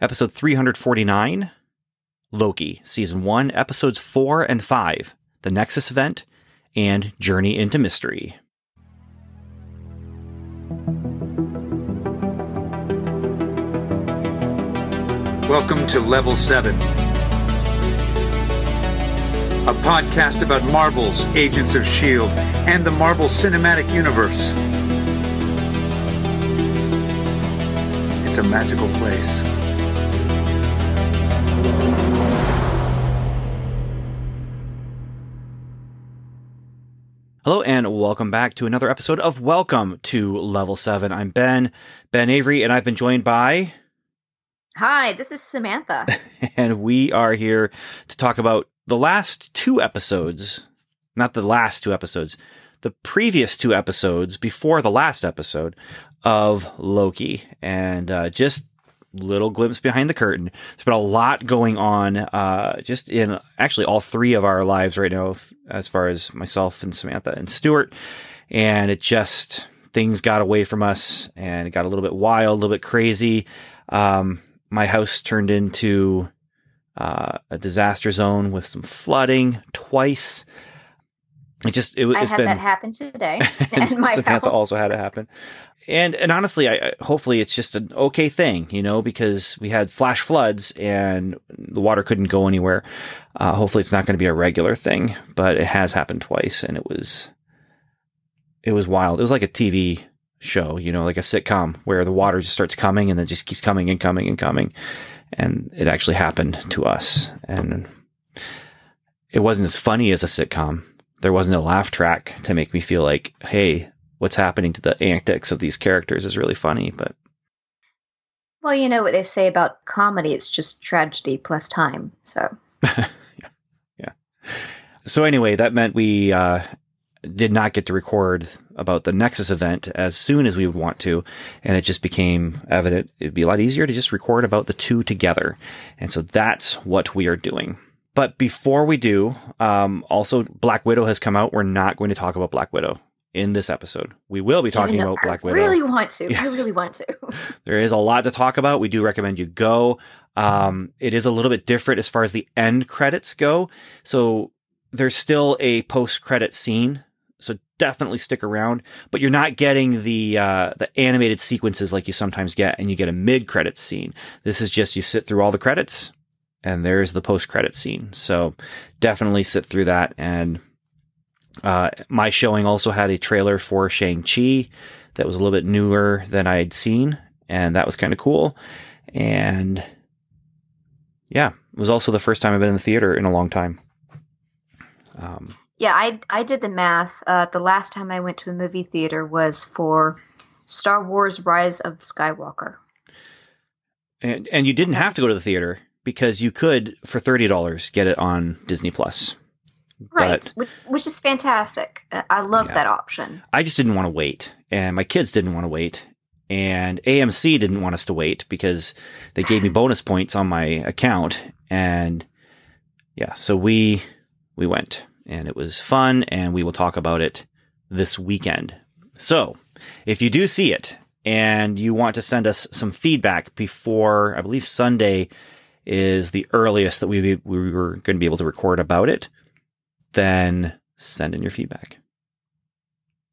episode 349, Loki, season 1, episodes 4 and 5, The Nexus Event, and Journey into Mystery. Welcome to Level 7, a podcast about Marvel's Agents of S.H.I.E.L.D. and the Marvel Cinematic Universe. It's a magical place. Hello and welcome back to another episode of Welcome to Level 7. I'm Ben, Ben Avery, and I've been joined by, Hi, this is Samantha. and we are here to talk about the last two episodes, not the last two episodes, the previous two episodes before the last episode of Loki, and uh, just little glimpse behind the curtain. There's been a lot going on, uh, just in actually all three of our lives right now, as far as myself and Samantha and Stuart. And it just, things got away from us and it got a little bit wild, a little bit crazy. Um, my house turned into, uh, a disaster zone with some flooding twice. It just, it, I had been, that happen today. and Samantha house. also had it happen. And and honestly, I, hopefully it's just an okay thing, you know, because we had flash floods and the water couldn't go anywhere. Uh, hopefully, it's not going to be a regular thing, but it has happened twice, and it was it was wild. It was like a TV show, you know, like a sitcom where the water just starts coming and then just keeps coming and coming and coming, and it actually happened to us, and it wasn't as funny as a sitcom. There wasn't a laugh track to make me feel like, hey, what's happening to the antics of these characters is really funny. But Well, you know what they say about comedy, it's just tragedy plus time. So, yeah. so anyway, that meant we uh, did not get to record about the Nexus event as soon as we would want to, and it just became evident it'd be a lot easier to just record about the two together, and so that's what we are doing. But before we do, um, also Black Widow has come out. We're not going to talk about Black Widow in this episode. We will be talking about Black I really want to. Yes. I really want to. There is a lot to talk about. We do recommend you go. Um, it is a little bit different as far as the end credits go. So there's still a post credit scene. So definitely stick around, but you're not getting the, uh, the animated sequences like you sometimes get and you get a mid credit scene. This is just you sit through all the credits and there's the post credit scene. So definitely sit through that. And, uh, my showing also had a trailer for Shang-Chi that was a little bit newer than I had seen, and that was kind of cool. And yeah, it was also the first time I've been in the theater in a long time. Um, yeah, I I did the math. Uh, the last time I went to a movie theater was for Star Wars: Rise of Skywalker. and and you didn't have to go to the theater because you could for thirty dollars get it on Disney Plus. Right, But which, which is fantastic. Uh, I love Yeah. that option. I just didn't want to wait, and my kids didn't want to wait, and AMC didn't want us to wait because they gave me bonus points on my account, and yeah, so we we went, and it was fun, and we will talk about it this weekend. So, if you do see it and you want to send us some feedback before, I believe Sunday is the earliest that we we were going to be able to record about it, then send in your feedback.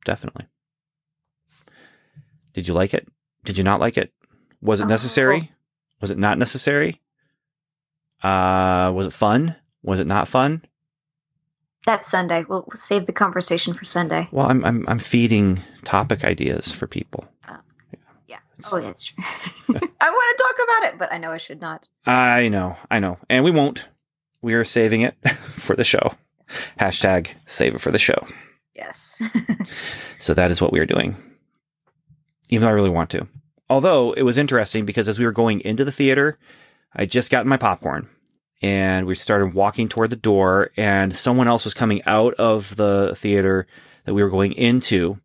Definitely. Did you like it? Did you not like it? Was it Oh. necessary? Was it not necessary? Uh, was it fun? Was it not fun? That's Sunday. We'll, we'll save the conversation for Sunday. Well, I'm I'm I'm feeding topic ideas for people. Yeah. Oh, that's true. I want to talk about it, but I know I should not. I know, I know, and we won't. We are saving it for the show. Hashtag save it for the show. Yes. So that is what we are doing. Even though I really want to. Although it was interesting because as we were going into the theater, I just gotten my popcorn and we started walking toward the door and someone else was coming out of the theater that we were going into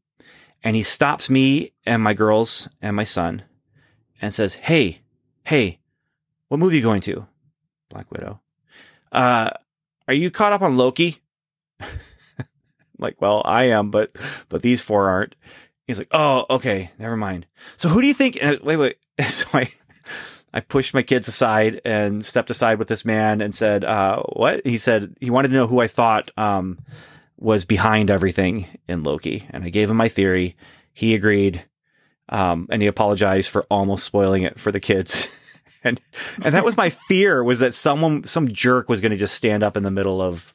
and he stops me and my girls and my son and says, Hey, hey, what movie are you going to? Black Widow. Uh, are you caught up on Loki? like, well, I am, but but these four aren't. He's like, oh, okay, never mind. So who do you think? Uh, wait, wait. So I I pushed my kids aside and stepped aside with this man and said, uh, what? He said he wanted to know who I thought, um, was behind everything in Loki. And I gave him my theory. He agreed. Um, and he apologized for almost spoiling it for the kids. and, and that was my fear was that someone, some jerk was going to just stand up in the middle of,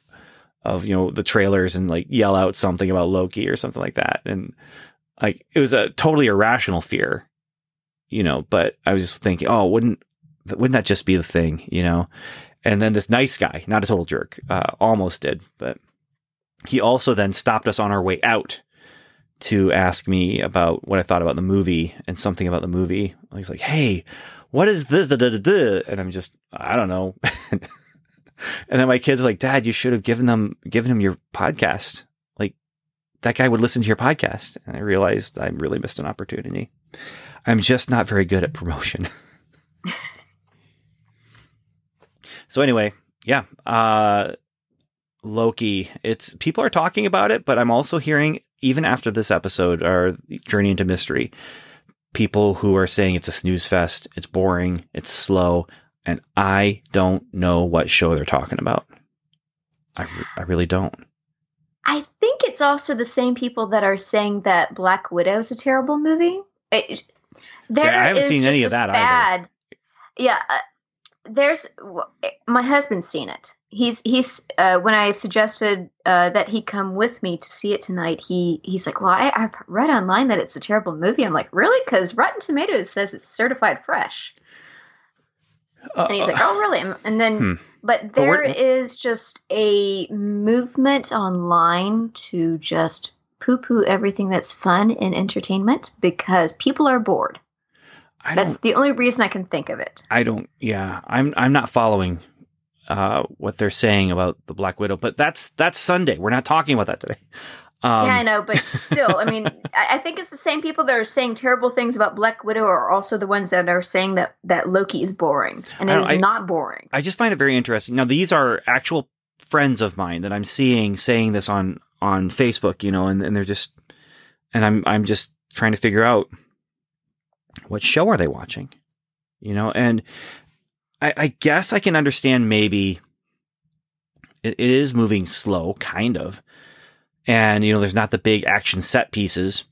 of, you know, the trailers and like yell out something about Loki or something like that. And like, it was a totally irrational fear you know, but I was just thinking, oh, wouldn't, wouldn't that just be the thing, you know? And then this nice guy, not a total jerk, uh, almost did, but he also then stopped us on our way out to ask me about what I thought about the movie and something about the movie. He's like, Hey, what is this? And I'm just, I don't know. and then my kids are like, Dad, you should have given them, given him your podcast. Like that guy would listen to your podcast. And I realized I really missed an opportunity. I'm just not very good at promotion. so anyway, yeah, uh, Loki. It's people are talking about it, but I'm also hearing even after this episode, our journey into mystery, people who are saying it's a snooze fest, it's boring, it's slow, and I don't know what show they're talking about. I, I really don't. I think it's also the same people that are saying that Black Widow is a terrible movie. It, there yeah, I haven't seen any of that bad, either. Yeah, uh, there's my husband's seen it. He's he's uh, when I suggested uh, that he come with me to see it tonight. He he's like, well, I, I've read online that it's a terrible movie. I'm like, really? Because Rotten Tomatoes says it's certified fresh. and he's like, oh, really? And then, hmm. but there but is just a movement online to just poo poo everything that's fun in entertainment because people are bored. That's the only reason I can think of it. I don't. Yeah, I'm. I'm not following uh, what they're saying about the Black Widow, but that's that's Sunday. We're not talking about that today. Um, yeah, I know, but still, I mean, I, I, think it's the same people that are saying terrible things about Black Widow are also the ones that are saying that that Loki is boring, and it is I, not boring. I just find it very interesting. Now, these are actual friends of mine that I'm seeing saying this on on Facebook, you know, and, and they're just, and I'm I'm just trying to figure out what show are they watching? You know, and I, I guess I can understand maybe it, it is moving slow, kind of. And, you know, there's not the big action set pieces,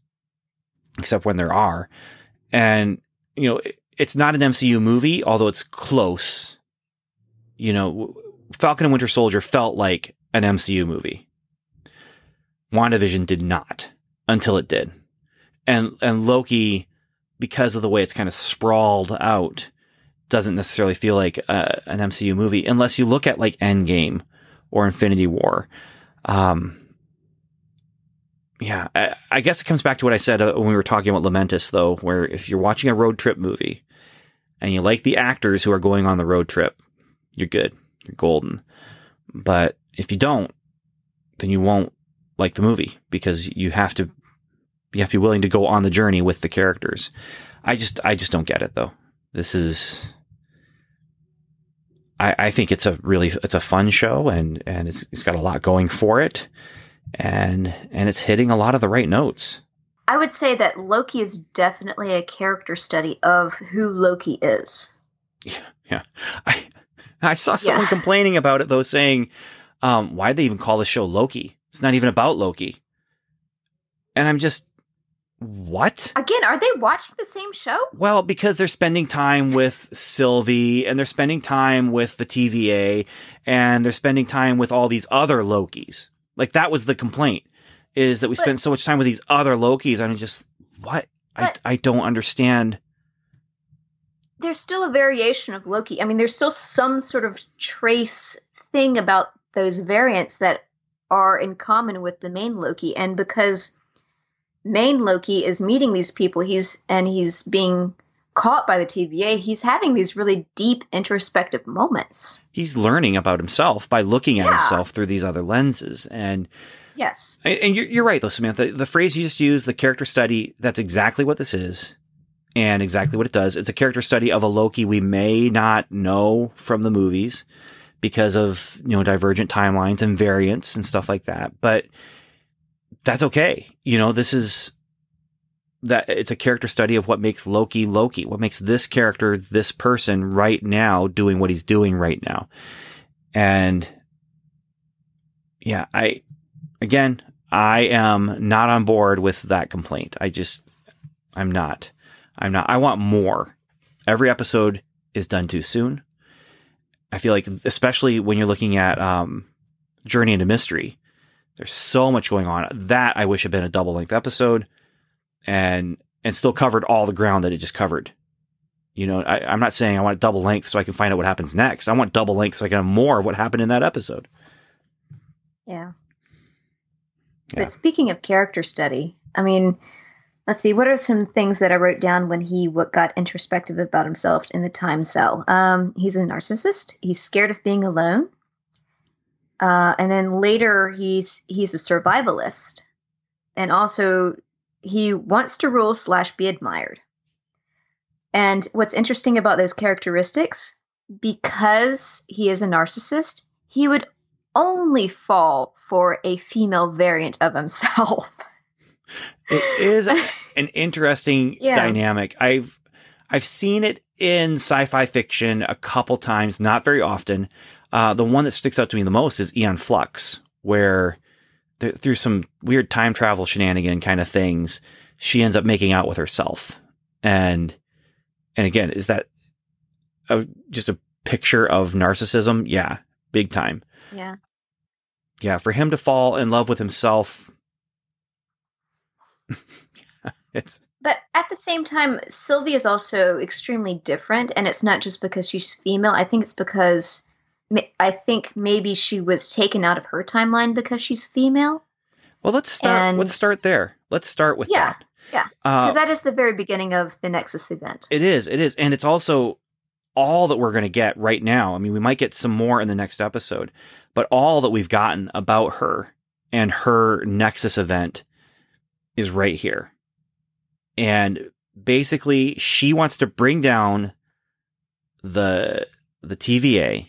except when there are. And, you know, it, it's not an MCU movie, although it's close. You know, Falcon and Winter Soldier felt like an MCU movie. WandaVision did not until it did. And, and Loki because of the way it's kind of sprawled out, doesn't necessarily feel like uh, an MCU movie unless you look at like Endgame or Infinity War. Um, yeah, I, I, guess it comes back to what I said uh, when we were talking about Lamentis, though, where if you're watching a road trip movie and you like the actors who are going on the road trip, you're good, you're golden. But if you don't, then you won't like the movie because you have to you have to be willing to go on the journey with the characters. I just I just don't get it though. This is I, I think it's a really it's a fun show and and it's it's got a lot going for it and and it's hitting a lot of the right notes. I would say that Loki is definitely a character study of who Loki is. Yeah, yeah. I I saw someone yeah. complaining about it though, saying, um, why'd they even call the show Loki? It's not even about Loki. And I'm just what? Again, are they watching the same show? Well, because they're spending time with Sylvie and they're spending time with the TVA and they're spending time with all these other Lokis. Like that was the complaint is that we but, spent so much time with these other Lokis I mean, just what? I I don't understand. There's still a variation of Loki. I mean, there's still some sort of trace thing about those variants that are in common with the main Loki and because main Loki is meeting these people, he's and he's being caught by the TVA, he's having these really deep introspective moments. He's learning about himself by looking at yeah. himself through these other lenses. And yes, and you're, you're right though, Samantha. The phrase you just used, the character study, that's exactly what this is. And exactly what it does. It's a character study of a Loki we may not know from the movies because of, you know, divergent timelines and variants and stuff like that. But that's okay. You know, this is that it's a character study of what makes Loki Loki, what makes this character this person right now doing what he's doing right now. And yeah, I again, I am not on board with that complaint. I just I'm not. I'm not. I want more. Every episode is done too soon. I feel like especially when you're looking at um, Journey into Mystery, there's so much going on. That I wish had been a double length episode and and still covered all the ground that it just covered. You know, I, am not saying I want double length so I can find out what happens next. I want double length so I can have more of what happened in that episode. Yeah. yeah. But speaking of character study, I mean, let's see, what are some things that I wrote down when he got introspective about himself in the time cell? Um, he's a narcissist. He's scared of being alone. Uh, and then later, he's he's a survivalist, and also he wants to rule slash be admired. And what's interesting about those characteristics, because he is a narcissist, he would only fall for a female variant of himself. it is an interesting yeah. dynamic. I've I've seen it in sci-fi fiction a couple times, not very often. Uh, the one that sticks out to me the most is Aeon Flux, where th- through some weird time travel shenanigan kind of things, she ends up making out with herself. And, and again, is that a, just a picture of narcissism? Yeah, big time. Yeah. Yeah. For him to fall in love with himself. it's, but at the same time, Sylvie is also extremely different. And it's not just because she's female. I think it's because I think maybe she was taken out of her timeline because she's female. Well, let's start. And, let's start there. Let's start with yeah, that. Yeah, because uh, that is the very beginning of the Nexus event. It is. It is, and it's also all that we're going to get right now. I mean, we might get some more in the next episode, but all that we've gotten about her and her Nexus event is right here. And basically, she wants to bring down the the TVA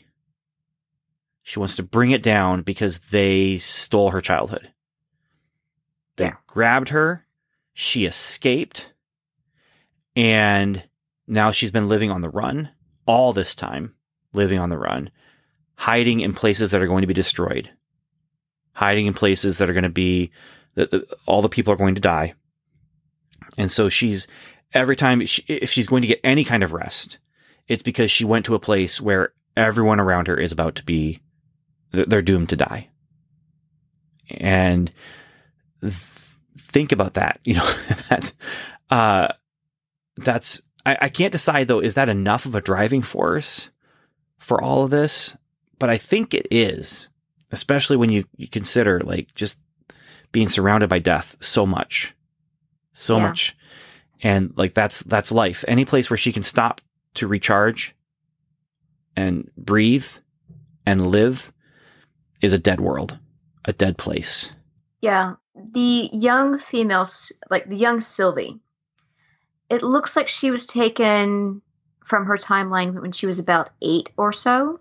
she wants to bring it down because they stole her childhood. They yeah. grabbed her. She escaped. And now she's been living on the run all this time, living on the run, hiding in places that are going to be destroyed, hiding in places that are going to be that all the people are going to die. And so she's every time she, if she's going to get any kind of rest, it's because she went to a place where everyone around her is about to be they're doomed to die. And th- think about that. You know, that's, uh, that's, I, I can't decide though, is that enough of a driving force for all of this? But I think it is, especially when you, you consider like just being surrounded by death so much, so yeah. much. And like that's, that's life. Any place where she can stop to recharge and breathe and live is a dead world, a dead place. Yeah. The young female, like the young Sylvie, it looks like she was taken from her timeline when she was about eight or so.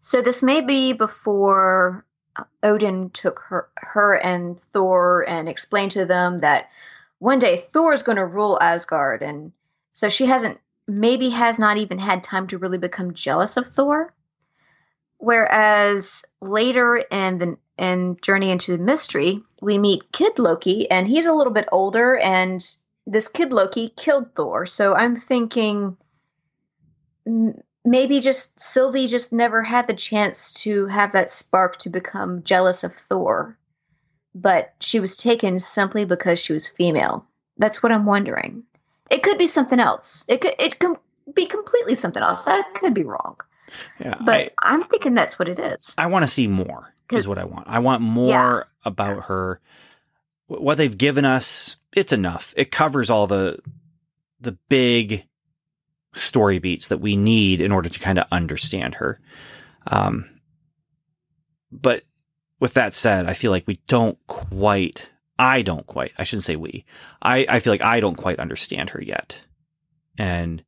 So this may be before uh, Odin took her, her and Thor and explained to them that one day Thor is going to rule Asgard, and so she hasn't, maybe has not even had time to really become jealous of Thor. Whereas later in the in Journey into the Mystery, we meet Kid Loki, and he's a little bit older, and this Kid Loki killed Thor. So I'm thinking maybe just Sylvie just never had the chance to have that spark to become jealous of Thor, but she was taken simply because she was female. That's what I'm wondering. It could be something else. It could it could be completely something else. That could be wrong. Yeah, but I, am thinking that's what it is. I want to see more. Is what I want. I want more yeah. about her. What they've given us, it's enough. It covers all the the big story beats that we need in order to kind of understand her. Um, but with that said, I feel like we don't quite. I don't quite. I shouldn't say we. I I feel like I don't quite understand her yet, and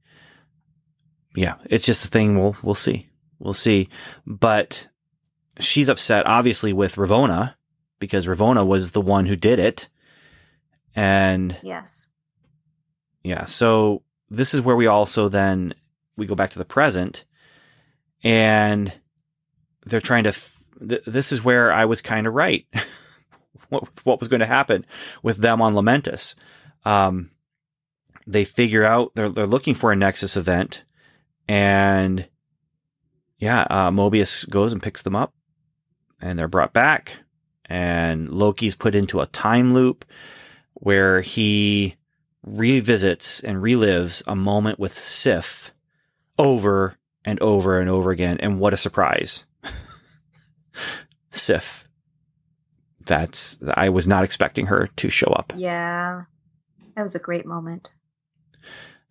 yeah, it's just a thing. We'll we'll see. We'll see. But she's upset, obviously, with Ravonna because Ravonna was the one who did it, And yes. Yeah. So this is where we also then we go back to the present and they're trying to f- th- this is where I was kind of right. what what was going to happen with them on Lamentis. Um, they figure out they're they're looking for a Nexus event, and yeah, uh, Mobius goes and picks them up, and they're brought back, and Loki's put into a time loop where he revisits and relives a moment with Sif over and over and over again, and what a surprise! Sif. That's I was not expecting her to show up. Yeah. That was a great moment.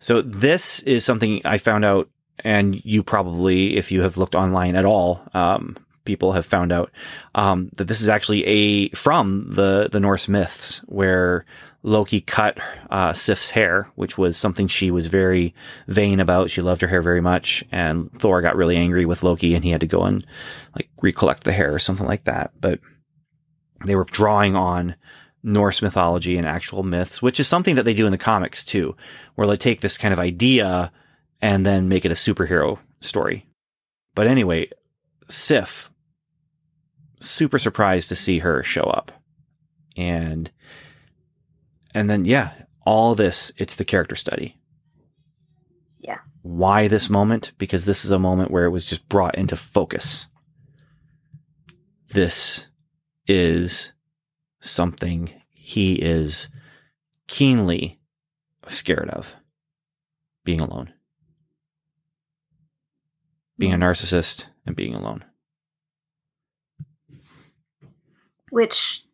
So this is something I found out, and you probably, if you have looked online at all, um, people have found out um, that this is actually a from the the Norse myths where Loki cut uh, Sif's hair, which was something she was very vain about. She loved her hair very much, and Thor got really angry with Loki, and he had to go and like recollect the hair or something like that. But they were drawing on Norse mythology and actual myths, which is something that they do in the comics too, where they take this kind of idea and then make it a superhero story. But anyway, Sif, super surprised to see her show up. And, and then, yeah, all this, it's the character study. Yeah. Why this moment? Because this is a moment where it was just brought into focus. This is something he is keenly scared of being alone, being a narcissist and being alone. Which,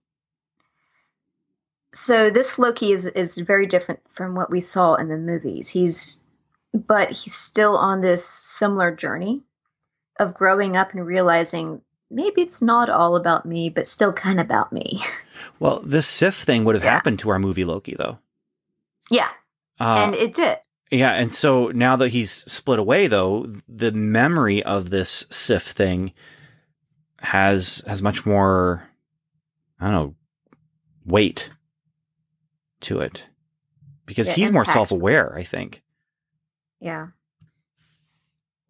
so this Loki is, is very different from what we saw in the movies. He's, but he's still on this similar journey of growing up and realizing maybe it's not all about me, but still kind of about me. Well, this Sif thing would have yeah. happened to our movie Loki, though. Yeah. Uh, and it did. Yeah. And so now that he's split away, though, the memory of this Sif thing has has much more, I don't know, weight to it because yeah, he's impact. more self aware, I think. Yeah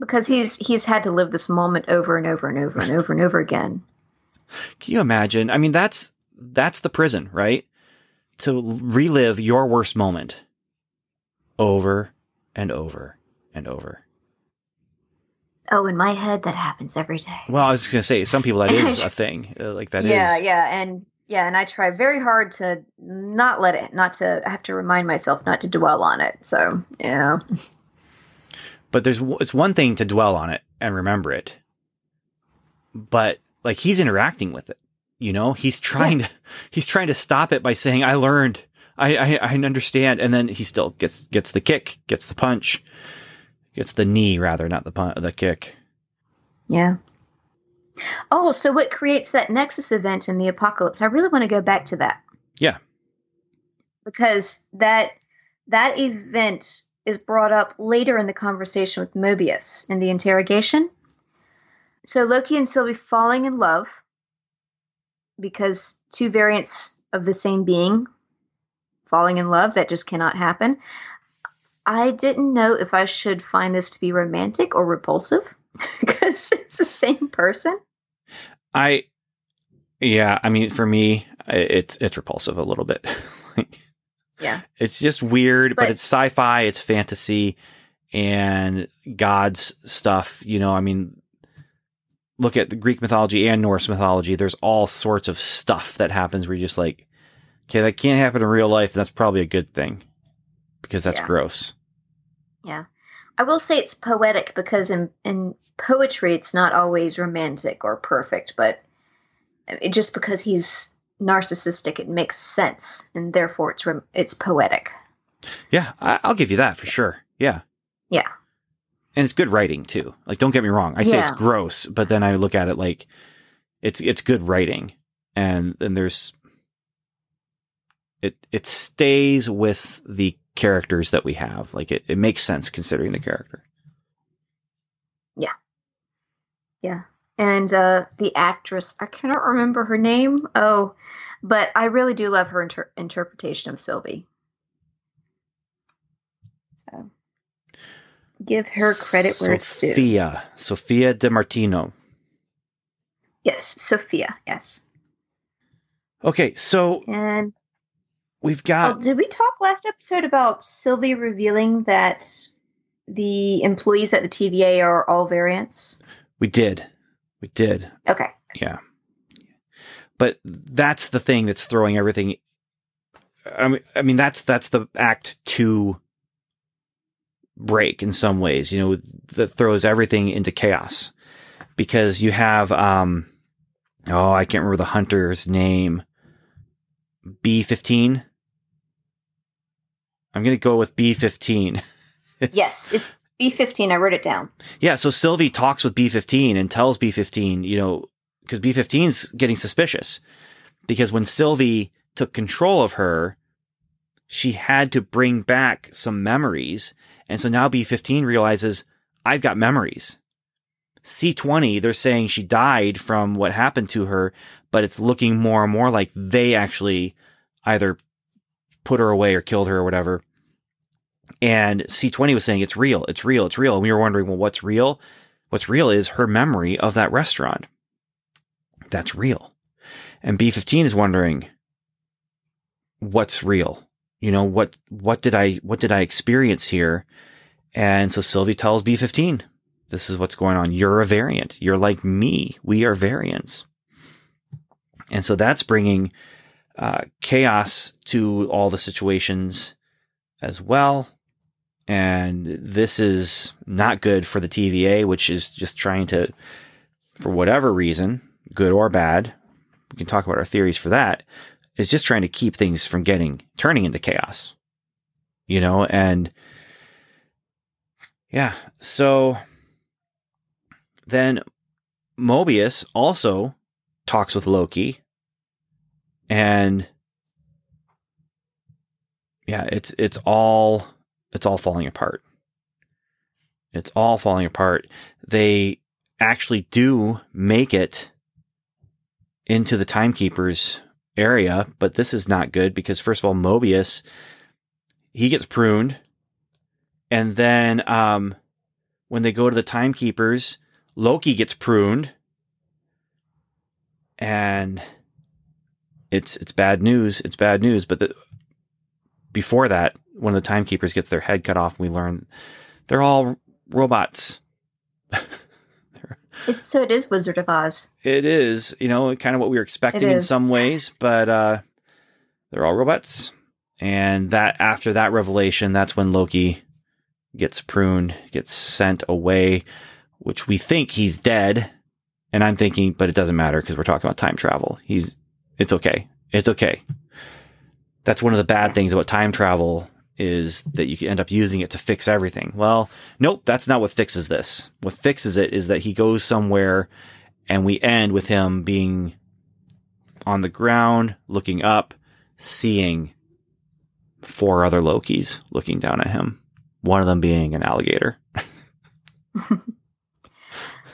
because he's he's had to live this moment over and over and over and over and over again. Can you imagine? I mean, that's that's the prison, right? To relive your worst moment over and over and over. Oh, in my head, that happens every day. Well, I was going to say, some people that is a thing. Uh, like that yeah, is. yeah, and yeah, and I try very hard to not let it, not to I have to remind myself not to dwell on it. So yeah. But there's it's one thing to dwell on it and remember it, but like he's interacting with it. You know, he's trying yeah. to he's trying to stop it by saying, "I learned, I, I I understand," and then he still gets gets the kick, gets the punch, gets the knee rather, not the pun- the kick. Yeah. Oh, so what creates that Nexus event in the apocalypse? I really want to go back to that. Yeah. Because that that event is brought up later in the conversation with Mobius in the interrogation. So Loki and Sylvie falling in love because two variants of the same being falling in love, that just cannot happen. I didn't know if I should find this to be romantic or repulsive because it's the same person. I, yeah, I mean, for me, it's it's repulsive a little bit. Yeah. It's just weird, but, but it's sci-fi, it's fantasy and God's stuff. You know, I mean, look at the Greek mythology and Norse mythology. There's all sorts of stuff that happens where you're just like, okay, that can't happen in real life. And that's probably a good thing because that's yeah. gross. Yeah. I will say it's poetic because in, in poetry, it's not always romantic or perfect, but it, just because he's narcissistic, it makes sense, and therefore it's it's poetic. Yeah, I, will give you that for sure. Yeah, yeah, and it's good writing too. Like, don't get me wrong, I say yeah. it's gross, but then I look at it like it's it's good writing, and then there's it it stays with the characters that we have. Like, it it makes sense considering the character. Yeah, yeah and uh, the actress I cannot remember her name. Oh, But I really do love her inter- interpretation of Sylvie. So give her credit where it's due. Sophia. Sophia Di Martino. Yes, Sophia. Yes. Okay, so and we've got. Oh, did we talk last episode about Sylvie revealing that the employees at the TVA are all variants? We did. We did. Okay. Yeah. But that's the thing that's throwing everything. I mean, I mean that's that's the act two break in some ways. You know, that throws everything into chaos because you have um oh I can't remember the hunter's name. B fifteen. I'm gonna go with B fifteen. yes, it's B15. I wrote it down. Yeah, so Sylvie talks with B15 and tells B15, you know, because B15's getting suspicious. Because when Sylvie took control of her, she had to bring back some memories. And so now B15 realizes, I've got memories. C20, they're saying she died from what happened to her, but it's looking more and more like they actually either put her away or killed her or whatever. And C20 was saying, it's real, it's real, it's real. And we were wondering, well, what's real? What's real is her memory of that restaurant. That's real. And B15 is wondering, what's real? You know, what, what did I, what did I experience here? And so Sylvie tells B15, this is what's going on. You're a variant. You're like me. We are variants. And so that's bringing uh, chaos to all the situations as well. And this is not good for the TVA, which is just trying to, for whatever reason, good or bad, we can talk about our theories for that, is just trying to keep things from getting, turning into chaos. You know, and yeah, so then Mobius also talks with Loki and yeah, it's it's all it's all falling apart. It's all falling apart. They actually do make it into the timekeepers area, but this is not good because first of all, Mobius, he gets pruned. And then, um, when they go to the timekeepers, Loki gets pruned. And it's, it's bad news. It's bad news. But the, before that, one of the timekeepers gets their head cut off, and we learn they're all robots. it's, so it is Wizard of Oz. It is, you know, kind of what we were expecting in some ways, but uh, they're all robots. And that after that revelation, that's when Loki gets pruned, gets sent away, which we think he's dead. And I'm thinking, but it doesn't matter because we're talking about time travel. He's, it's okay. It's okay. That's one of the bad things about time travel is that you end up using it to fix everything. Well, nope, that's not what fixes this. What fixes it is that he goes somewhere and we end with him being on the ground, looking up, seeing four other Lokis looking down at him. One of them being an alligator.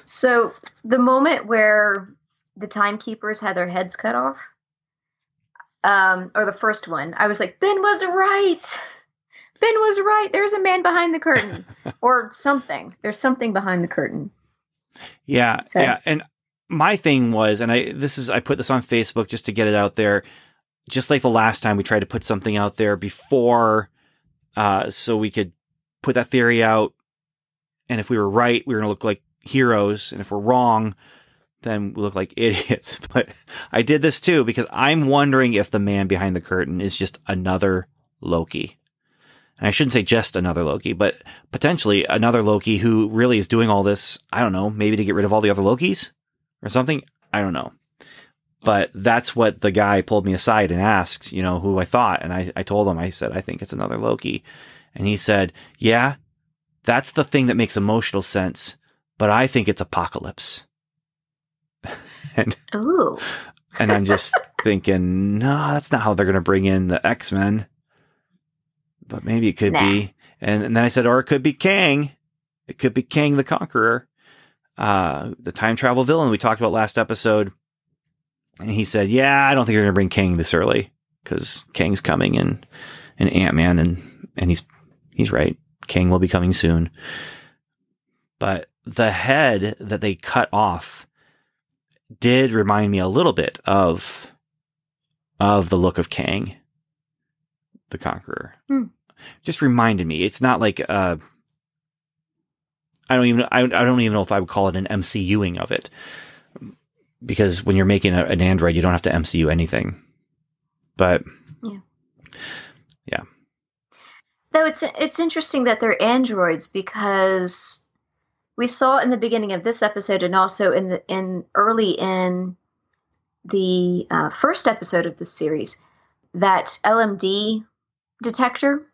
so the moment where the timekeepers had their heads cut off, um, or the first one, I was like, Ben was right. Ben was right. There's a man behind the curtain, or something. There's something behind the curtain. Yeah, so. yeah. And my thing was, and I this is I put this on Facebook just to get it out there. Just like the last time we tried to put something out there before, uh, so we could put that theory out. And if we were right, we were going to look like heroes, and if we're wrong, then we look like idiots. But I did this too because I'm wondering if the man behind the curtain is just another Loki. And I shouldn't say just another Loki, but potentially another Loki who really is doing all this. I don't know, maybe to get rid of all the other Lokis or something. I don't know. But that's what the guy pulled me aside and asked, you know, who I thought. And I, I told him, I said, I think it's another Loki. And he said, yeah, that's the thing that makes emotional sense, but I think it's Apocalypse. and, Ooh. and I'm just thinking, no, that's not how they're going to bring in the X Men but maybe it could nah. be. And, and, then I said, or it could be Kang. It could be Kang the Conqueror, uh, the time travel villain we talked about last episode. And he said, "Yeah, I don't think they're going to bring Kang this early because Kang's coming and and Ant Man and and he's he's right. Kang will be coming soon." But the head that they cut off did remind me a little bit of of the look of Kang, the Conqueror. Hmm. Just reminded me. It's not like uh, I don't even I, I don't even know if I would call it an MCUing of it because when you're making a, an Android, you don't have to MCU anything. But yeah, yeah. Though it's it's interesting that they're androids because we saw in the beginning of this episode and also in the in early in the uh, first episode of the series that LMD detector.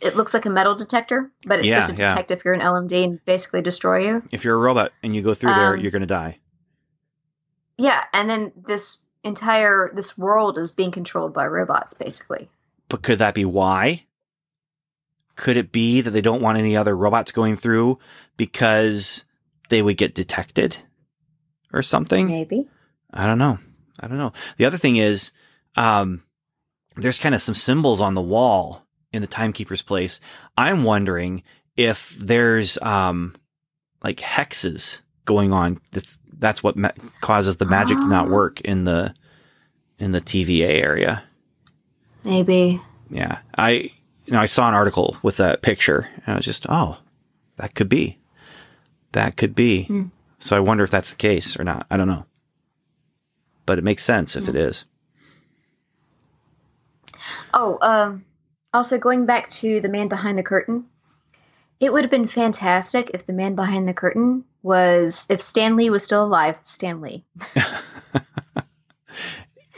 It looks like a metal detector, but it's yeah, supposed to detect yeah. if you're an LMD and basically destroy you. If you're a robot and you go through um, there, you're going to die. Yeah, and then this entire this world is being controlled by robots, basically. But could that be why? Could it be that they don't want any other robots going through because they would get detected or something? Maybe. I don't know. I don't know. The other thing is, um, there's kind of some symbols on the wall in the timekeeper's place. I'm wondering if there's um, like hexes going on. That's that's what ma- causes the magic to not ah. work in the in the TVA area. Maybe. Yeah, I you know I saw an article with that picture, and I was just oh, that could be, that could be. Hmm. So I wonder if that's the case or not. I don't know, but it makes sense if it is. Oh, um, also going back to the man behind the curtain, it would have been fantastic if the man behind the curtain was if Stanley was still alive. Stanley.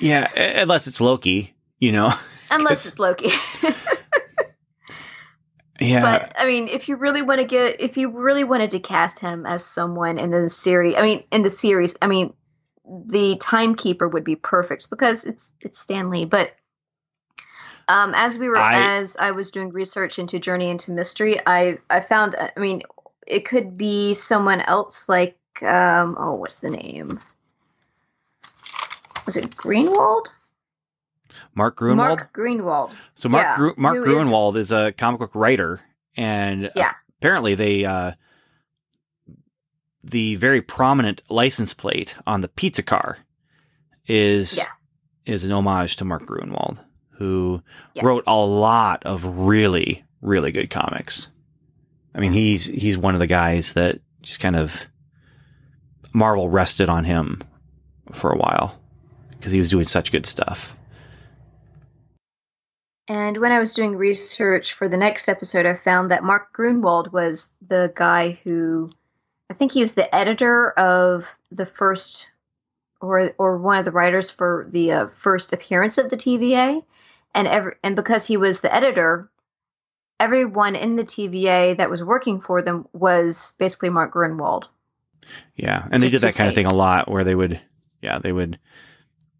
Yeah, unless it's Loki, you know. Unless it's Loki. yeah. But I mean, if you really want to get, if you really wanted to cast him as someone in the series, I mean, in the series, I mean, the timekeeper would be perfect because it's it's Stanley. But um, as we were, I, as I was doing research into Journey into Mystery, I I found, I mean, it could be someone else, like, um, oh, what's the name? Was it Gruenwald? Mark Gruenwald. Mark Gruenwald. So Mark yeah, Gru- Mark Gruenwald is, is, a comic book writer, and yeah. apparently they uh, the very prominent license plate on the pizza car is yeah. is an homage to Mark Gruenwald who yeah. wrote a lot of really, really good comics. I mean, he's he's one of the guys that just kind of Marvel rested on him for a while because he was doing such good stuff. And when I was doing research for the next episode, I found that Mark Gruenwald was the guy who I think he was the editor of the first or or one of the writers for the uh, first appearance of the TVA and every and because he was the editor, everyone in the TVA that was working for them was basically Mark Gruenwald. Yeah, and they did that kind face. of thing a lot, where they would, yeah, they would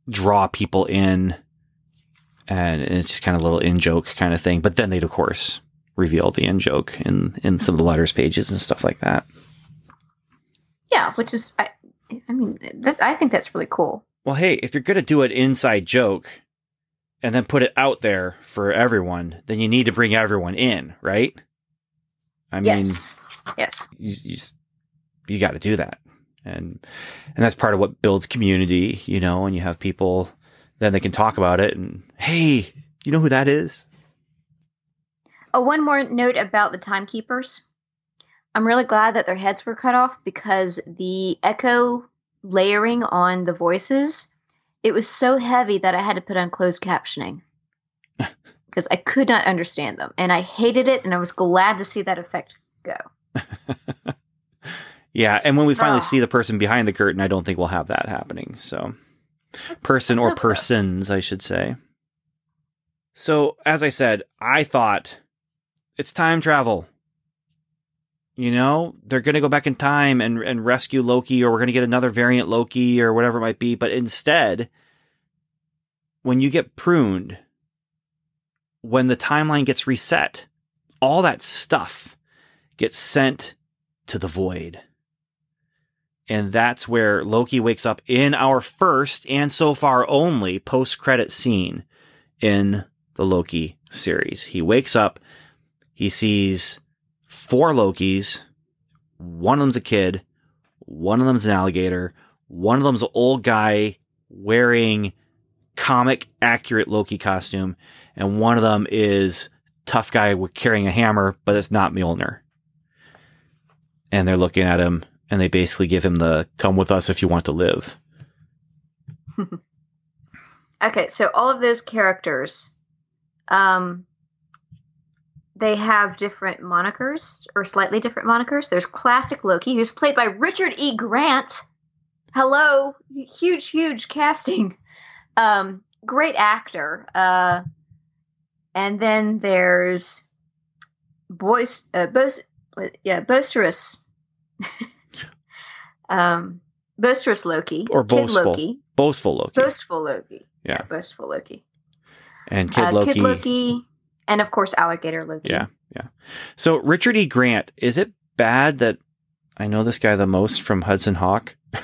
draw people in, and it's just kind of a little in joke kind of thing. But then they'd of course reveal the in joke in in some of the letters pages and stuff like that. Yeah, which is, I, I mean, that, I think that's really cool. Well, hey, if you're going to do an inside joke, and then put it out there for everyone, then you need to bring everyone in, right? I mean, yes, yes, you you, you got to do that, and and that's part of what builds community, you know. And you have people, then they can talk about it, and hey, you know who that is? Oh, one more note about the timekeepers. I'm really glad that their heads were cut off because the echo layering on the voices it was so heavy that I had to put on closed captioning because I could not understand them. And I hated it, and I was glad to see that effect go. yeah, and when we finally oh. see the person behind the curtain, I don't think we'll have that happening. So, person or persons, so. I should say. So, as I said, I thought it's time travel. You know, they're going to go back in time and, and rescue Loki, or we're going to get another variant Loki, or whatever it might be. But instead, when you get pruned, when the timeline gets reset, all that stuff gets sent to the void. And that's where Loki wakes up in our first and so far only post credit scene in the Loki series. He wakes up, he sees four Lokis. One of them's a kid, one of them's an alligator, one of them's an old guy wearing comic accurate Loki costume, and one of them is tough guy carrying a hammer, but it's not Mjolnir. And they're looking at him and they basically give him the come with us if you want to live. okay, so all of those characters um they have different monikers or slightly different monikers. There's classic Loki who's played by Richard E. Grant. Hello, huge huge casting. Um great actor. Uh and then there's boist, uh, boast, yeah, boisterous, um, boisterous Loki or boastful Loki, boastful Loki, boastful Loki, yeah, yeah boastful Loki, and Kid uh, Loki, Kid Loki, and of course Alligator Loki. Yeah, yeah. So Richard E. Grant, is it bad that I know this guy the most from Hudson Hawk?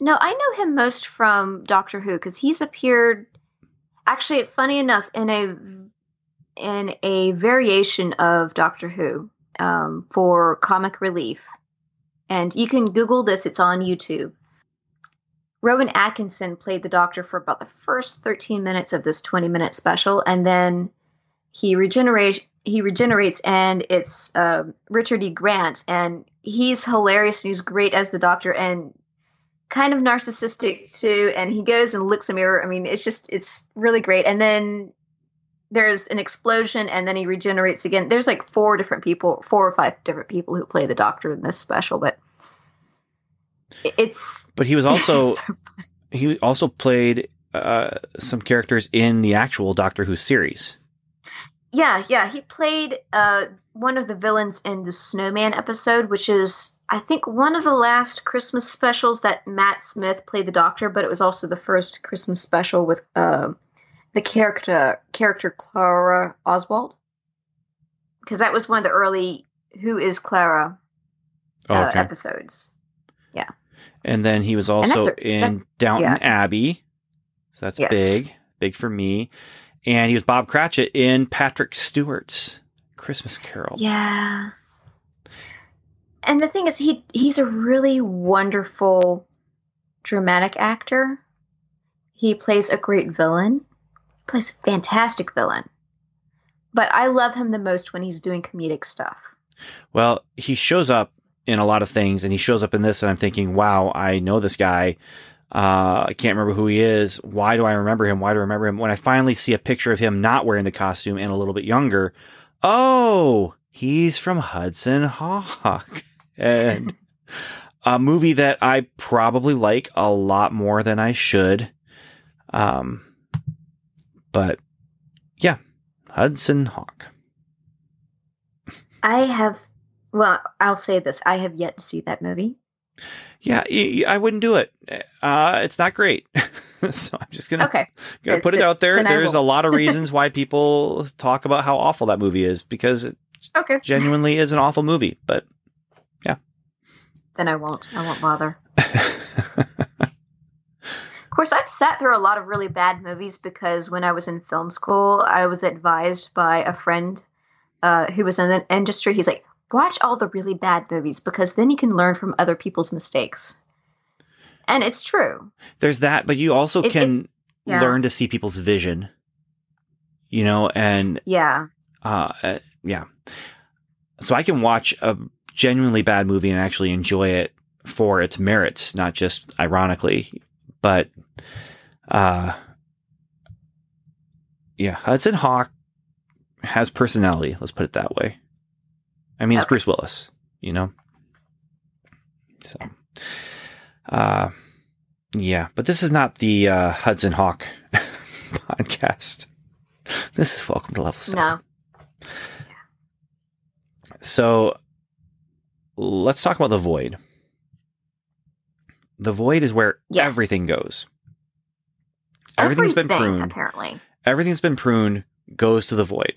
no, I know him most from Doctor Who because he's appeared actually funny enough in a in a variation of Doctor Who um, for comic relief, and you can Google this. It's on YouTube. Rowan Atkinson played the Doctor for about the first 13 minutes of this 20 minute special, and then he regenerates. He regenerates, and it's uh, Richard E. Grant, and he's hilarious and he's great as the Doctor. And kind of narcissistic too and he goes and licks a mirror i mean it's just it's really great and then there's an explosion and then he regenerates again. There's like four different people four or five different people who play the doctor in this special but it's but he was also so he also played uh, some characters in the actual doctor who series. Yeah yeah he played uh, one of the villains in the snowman episode which is I think one of the last Christmas specials that Matt Smith played the Doctor, but it was also the first Christmas special with uh, the character character Clara Oswald, because that was one of the early "Who is Clara" uh, oh, okay. episodes. Yeah, and then he was also a, in that, Downton yeah. Abbey, so that's yes. big, big for me. And he was Bob Cratchit in Patrick Stewart's Christmas Carol. Yeah and the thing is he he's a really wonderful dramatic actor he plays a great villain plays a fantastic villain but i love him the most when he's doing comedic stuff well he shows up in a lot of things and he shows up in this and i'm thinking wow i know this guy uh, I can't remember who he is. Why do I remember him? Why do I remember him? When I finally see a picture of him not wearing the costume and a little bit younger, oh, he's from Hudson Hawk and a movie that I probably like a lot more than I should. Um, but yeah, Hudson Hawk. I have, well, I'll say this: I have yet to see that movie. Yeah, I wouldn't do it. Uh, it's not great. so I'm just gonna okay. gonna put it out there. There's a lot of reasons why people talk about how awful that movie is because it okay. genuinely is an awful movie. But yeah, then I won't. I won't bother. of course, I've sat through a lot of really bad movies because when I was in film school, I was advised by a friend uh, who was in the industry. He's like, watch all the really bad movies because then you can learn from other people's mistakes. And it's true. There's that, but you also it, can yeah. learn to see people's vision, you know, and yeah. Uh, uh, yeah. So I can watch a genuinely bad movie and actually enjoy it for its merits, not just ironically. But, uh, yeah, Hudson Hawk has personality. Let's put it that way. I mean, it's Bruce Willis, you know? So, uh, yeah, but this is not the uh, Hudson Hawk podcast. This is Welcome to Level 7. No. So, let's talk about the void. The void is where yes. everything goes. Everything's Everything, been pruned. Apparently, everything's been pruned goes to the void,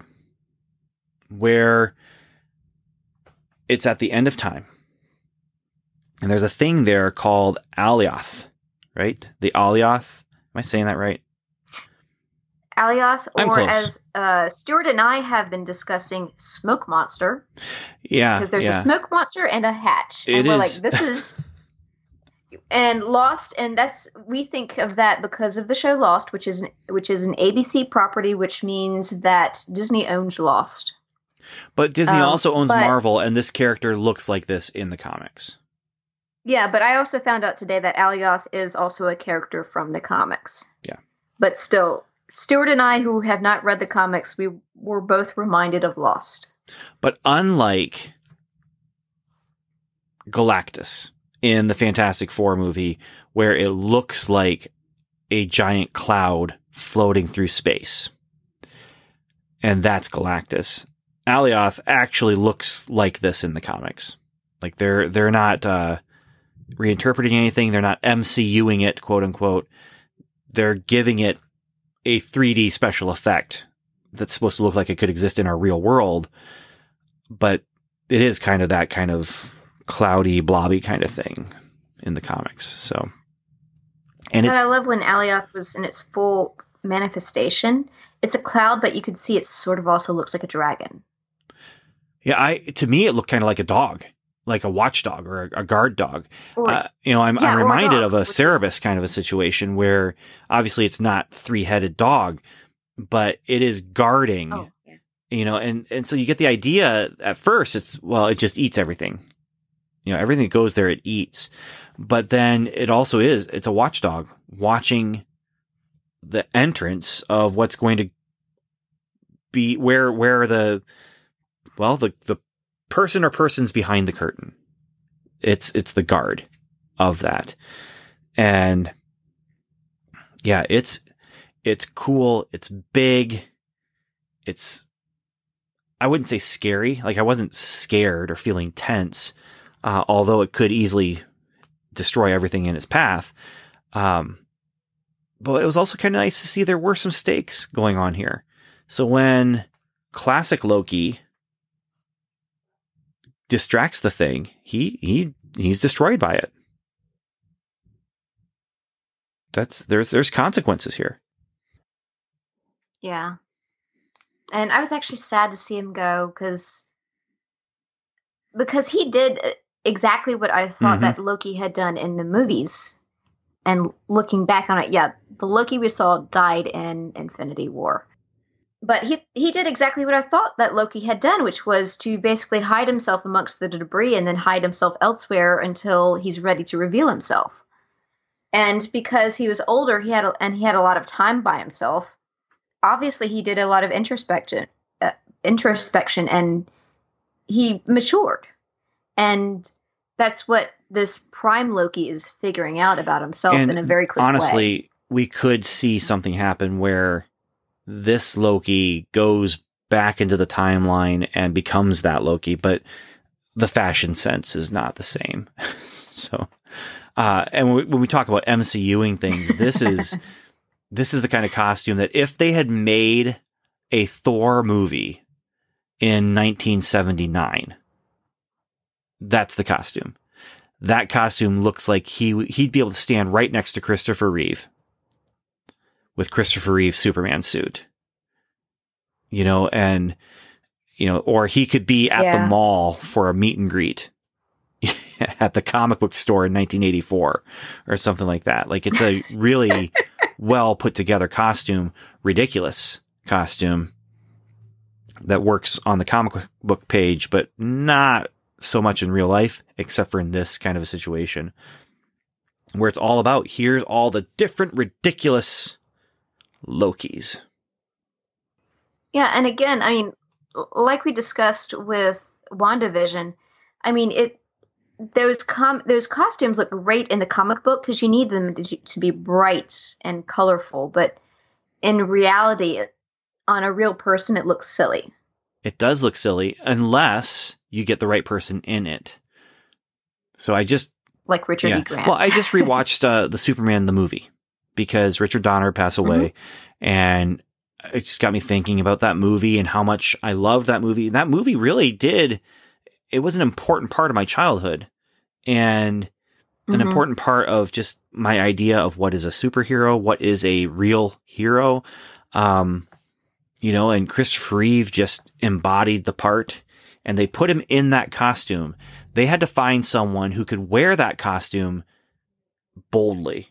where it's at the end of time. And there's a thing there called Alioth, right? The Alioth. Am I saying that right? Alioth, or as uh, Stuart and I have been discussing, Smoke Monster. Yeah, because there's yeah. a Smoke Monster and a Hatch, and it we're is. like, this is. and Lost, and that's we think of that because of the show Lost, which is an, which is an ABC property, which means that Disney owns Lost. But Disney Um, also owns but- Marvel, and this character looks like this in the comics. Yeah, but I also found out today that Alioth is also a character from the comics. Yeah. But still, Stuart and I, who have not read the comics, we were both reminded of Lost. But unlike Galactus in the Fantastic Four movie, where it looks like a giant cloud floating through space, and that's Galactus, Alioth actually looks like this in the comics. Like they're they're not uh, reinterpreting anything. They're not MCUing it, quote unquote. They're giving it a 3D special effect that's supposed to look like it could exist in our real world, but it is kind of that kind of cloudy, blobby kind of thing in the comics. So, and it, I love when Alioth was in its full manifestation. It's a cloud, but you could see it sort of also looks like a dragon. yeah, I to me it looked kind of like a dog, like a watchdog or a, a guard dog. Or, Uh, you know, I'm, Yeah, I'm or a reminded dog, of a which is- kind of a situation where obviously it's not three headed dog, but it is guarding. oh, yeah. you know, and, and so you get the idea at first, it's, well, it just eats everything. You know, everything that goes there, it eats. But then it also is, it's a watchdog watching the entrance of what's going to be where, where the, well, the, the person or persons behind the curtain. It's, it's the guard of that. And yeah, it's, it's cool. It's big. It's, I wouldn't say scary. Like I wasn't scared or feeling tense, uh, although it could easily destroy everything in its path. Um, but it was also kind of nice to see there were some stakes going on here. So when classic Loki distracts the thing, he he he's destroyed by it. That's there's there's consequences here. Yeah. And I was actually sad to see him go because because he did exactly what I thought Mhm. that Loki had done in the movies. And looking back on it, yeah, the Loki we saw died in Infinity War. But he he did exactly what I thought that Loki had done, which was to basically hide himself amongst the debris and then hide himself elsewhere until he's ready to reveal himself. And because he was older, he had a, and he had a lot of time by himself obviously he did a lot of introspection uh, introspection and he matured and that's what this prime loki is figuring out about himself And in a very quick honestly, way we could see something happen where this Loki goes back into the timeline and becomes that Loki, but the fashion sense is not the same. so, uh, and when we, when we talk about MCUing things, this is this is the kind of costume that if they had made a Thor movie in 1979, that's the costume. That costume looks like he he'd be able to stand right next to Christopher Reeve with Christopher Reeve's Superman suit. You know, and you know, or he could be at Yeah. the mall for a meet and greet at the comic book store in 1984 or something like that. Like it's a really well put together costume, ridiculous costume that works on the comic book page, but not so much in real life, except for in this kind of a situation where it's all about here's all the different ridiculous Lokis. yeah and again i mean like we discussed with wandavision i mean it those com those costumes look great in the comic book because you need them to, to be bright and colorful but in reality it, on a real person it looks silly It does look silly unless you get the right person in it. So I just like richard yeah. e grant Well, I just rewatched uh, the Superman the movie because Richard Donner passed away, and it just got me thinking about that movie and how much I love that movie. That movie really did. It was an important part of my childhood. and mm-hmm. an important part of just my idea of what is a superhero, what is a real hero. Um, you know, and Christopher Reeve just embodied the part and they put him in that costume. They had to find someone who could wear that costume boldly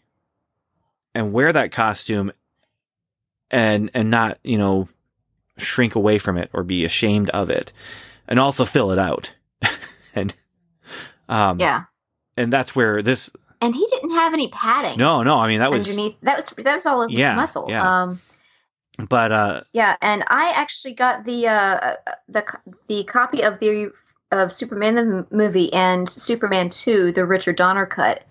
and wear that costume and, and not, you know, shrink away from it or be ashamed of it and also fill it out. and, um, yeah. And that's where this, and he didn't have any padding. No, no. I mean, that was underneath. That was that was all his yeah, muscle. Yeah. Um, but uh, yeah, and I actually got the uh, the the copy of the of Superman the movie and Superman two, the Richard Donner cut.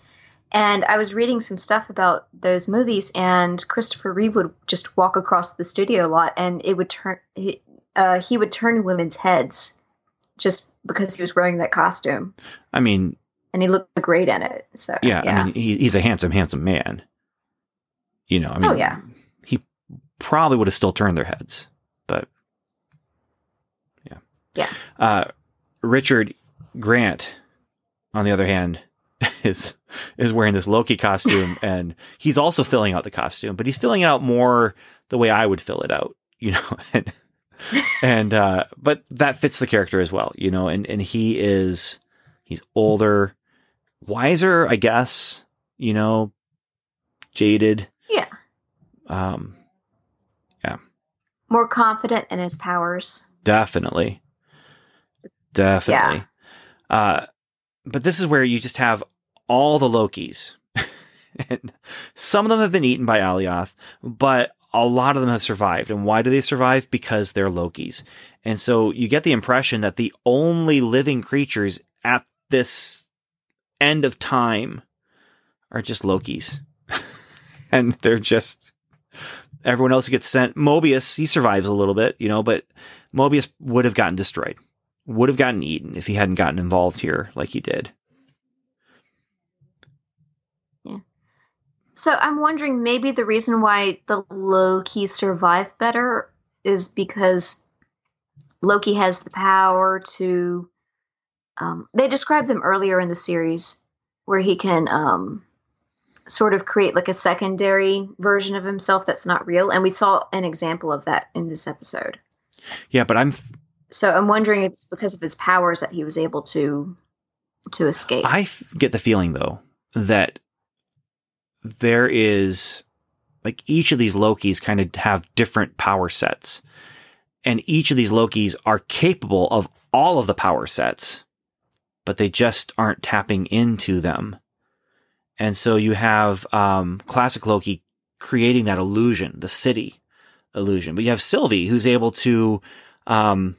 And I was reading some stuff about those movies, and Christopher Reeve would just walk across the studio a lot, and it would turn he, uh, he would turn women's heads just because he was wearing that costume. I mean, and he looked great in it. So yeah, yeah. I mean, he, he's a handsome, handsome man. You know, I mean, oh yeah, probably would have still turned their heads, but yeah, yeah. Uh, Richard Grant, on the other hand, is is wearing this Loki costume, and he's also filling out the costume, but he's filling it out more the way I would fill it out, you know, and and uh, but that fits the character as well, you know, and and he is he's older, wiser, I guess, you know, jaded. Yeah. Um. More confident in his powers. Definitely. Definitely. Yeah. Uh, but this is where you just have all the Lokis. and some of them have been eaten by Alioth, but a lot of them have survived. And why do they survive? Because they're Lokis. And so you get the impression that the only living creatures at this end of time are just Lokis. and they're just everyone else gets sent. Mobius, he survives a little bit, you know, but Mobius would have gotten destroyed, would have gotten eaten if he hadn't gotten involved here like he did. Yeah. So I'm wondering maybe the reason why the Loki survive better is because Loki has the power to um, they described them earlier in the series where he can um, sort of create like a secondary version of himself that's not real. And we saw an example of that in this episode. Yeah, but I'm. F- so I'm wondering if it's because of his powers that he was able to to escape. I f- get the feeling though that there is like each of these Lokis kind of have different power sets. And each of these Lokis are capable of all of the power sets but they just aren't tapping into them. And so you have um, classic Loki creating that illusion, the city illusion. But you have Sylvie who's able to, um,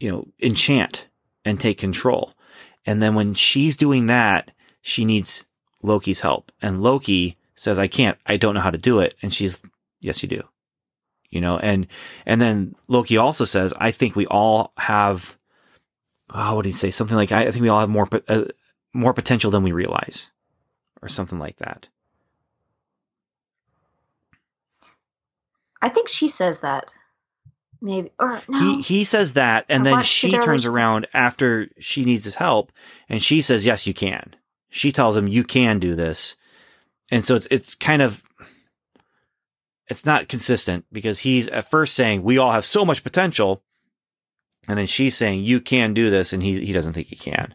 you know, enchant and take control. And then when she's doing that, she needs Loki's help. And Loki says, I can't, I don't know how to do it. And she's, yes, you do. You know, and, and then Loki also says, I think we all have oh, what did he say? Something like, I, think we all have more, uh, more potential than we realize or something like that. I think she says that. Maybe or no. He he says that and or then she turns around after she needs his help and she says, Yes, you can. She tells him you can do this. And so it's it's kind of it's not consistent because he's at first saying we all have so much potential and then she's saying, you can do this. And he, he doesn't think he can,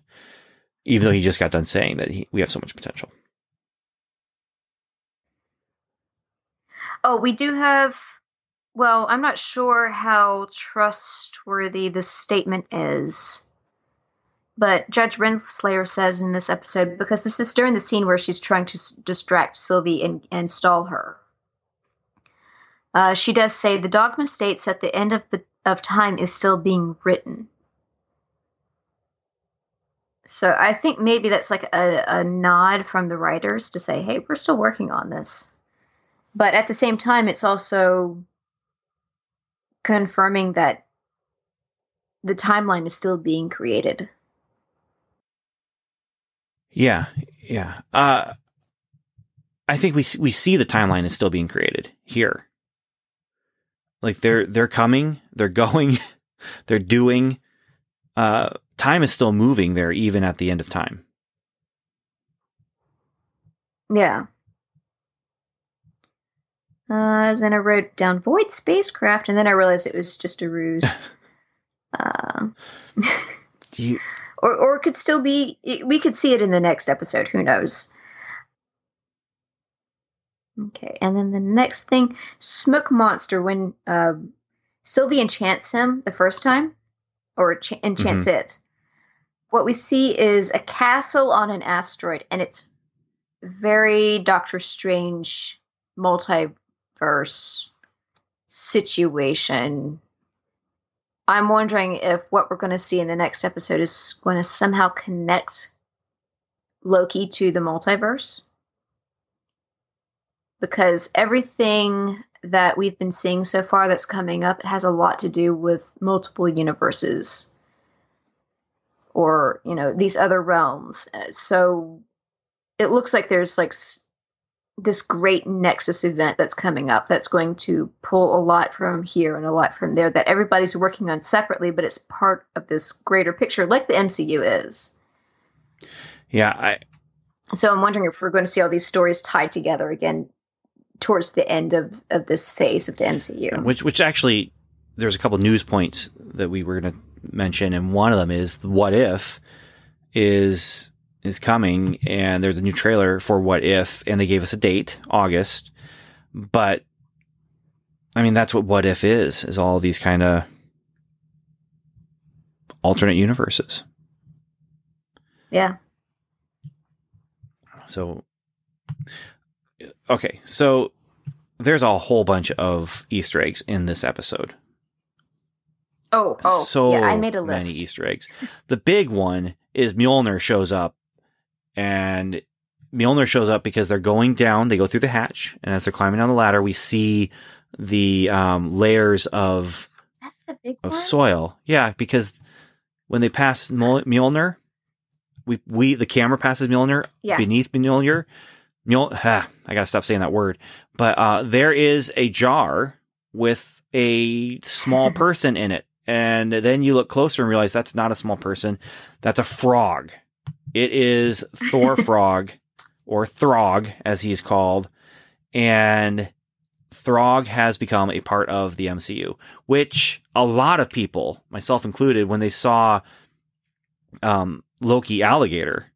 even though he just got done saying that he, we have so much potential. Oh, we do have, well, I'm not sure how trustworthy this statement is. But Judge Renslayer says in this episode, because this is during the scene where she's trying to s- distract Sylvie and, and stall her. Uh, she does say the dogma states at the end of the of time is still being written. So I think maybe that's like a, a nod from the writers to say, hey, we're still working on this. But at the same time, it's also confirming that the timeline is still being created. Yeah, yeah. Uh, I think we we see the timeline is still being created here. Like they're they're coming, they're going, they're doing. Uh, time is still moving there, even at the end of time. Yeah. Uh, then I wrote down void spacecraft, and then I realized it was just a ruse. uh, you... or or it could still be. We could see it in the next episode. Who knows? Okay, and then the next thing, smoke monster. When uh, Sylvie enchants him the first time, or ch- enchants mm-hmm. it, what we see is a castle on an asteroid, and it's very Doctor Strange multiverse situation. I'm wondering if what we're going to see in the next episode is going to somehow connect Loki to the multiverse. Because everything that we've been seeing so far that's coming up has a lot to do with multiple universes or, you know, these other realms. So it looks like there's like this great nexus event that's coming up that's going to pull a lot from here and a lot from there that everybody's working on separately but it's part of this greater picture like the MCU is. Yeah, I So I'm wondering if we're going to see all these stories tied together again towards the end of of this phase of the MCU. Which which actually there's a couple news points that we were going to mention and one of them is what if is is coming and there's a new trailer for What If and they gave us a date, August. But I mean that's what What If is, is all these kind of alternate universes. Yeah. So okay, so there's a whole bunch of Easter eggs in this episode. Oh, oh, so yeah, I made a list. Many Easter eggs. The big one is Mjolnir shows up and Mjolnir shows up because they're going down. They go through the hatch, and as they're climbing down the ladder, we see the um, layers of that's the big of one? soil. Yeah, because when they pass Mjolnir, we we the camera passes Mjolnir yeah. beneath Mjolnir. Mjol, ah, I gotta stop saying that word. But uh, there is a jar with a small person in it, and then you look closer and realize that's not a small person. That's a frog. It is Thor Frog, or Throg, as he's called. And Throg has become a part of the MCU, which a lot of people, myself included, when they saw um, Loki Alligator,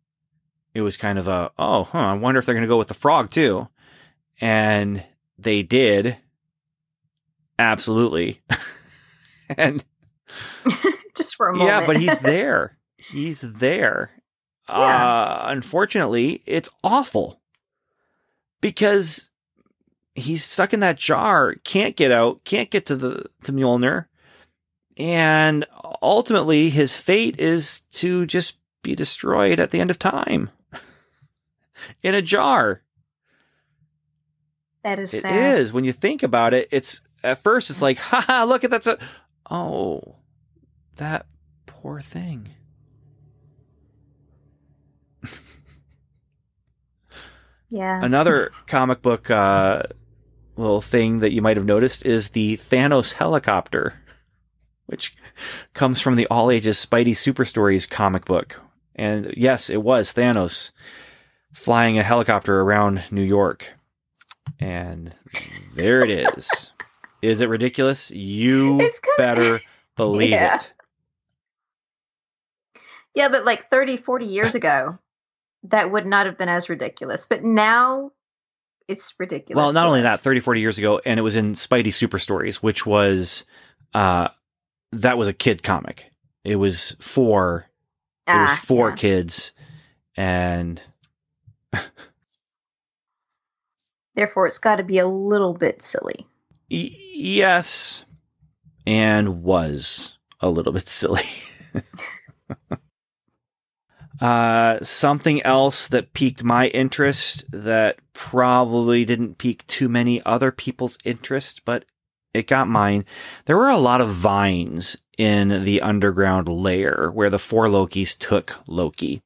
it was kind of a, oh, huh, I wonder if they're going to go with the frog too. And they did. Absolutely. and just for a moment. Yeah, but he's there. He's there. Yeah. Uh, unfortunately, it's awful because he's stuck in that jar, can't get out, can't get to the to Mjolnir, and ultimately his fate is to just be destroyed at the end of time in a jar. That is it sad. is when you think about it. It's at first it's like, ha ha, look at that. So, oh, that poor thing. Yeah. Another comic book uh, little thing that you might have noticed is the Thanos helicopter, which comes from the All Ages Spidey Super Stories comic book. And yes, it was Thanos flying a helicopter around New York. And there it is. is it ridiculous? You better believe yeah. it. Yeah, but like 30, 40 years ago, that would not have been as ridiculous. But now it's ridiculous. Well, not only that, 30, 40 years ago, and it was in Spidey Super Stories, which was, uh, that was a kid comic. It was for, ah, it was ah, for yeah. kids, and therefore it's got to be a little bit silly. Y- yes, and was a little bit silly. Uh, something else that piqued my interest that probably didn't pique too many other people's interest, but it got mine. There were a lot of vines in the underground layer where the four Lokis took Loki.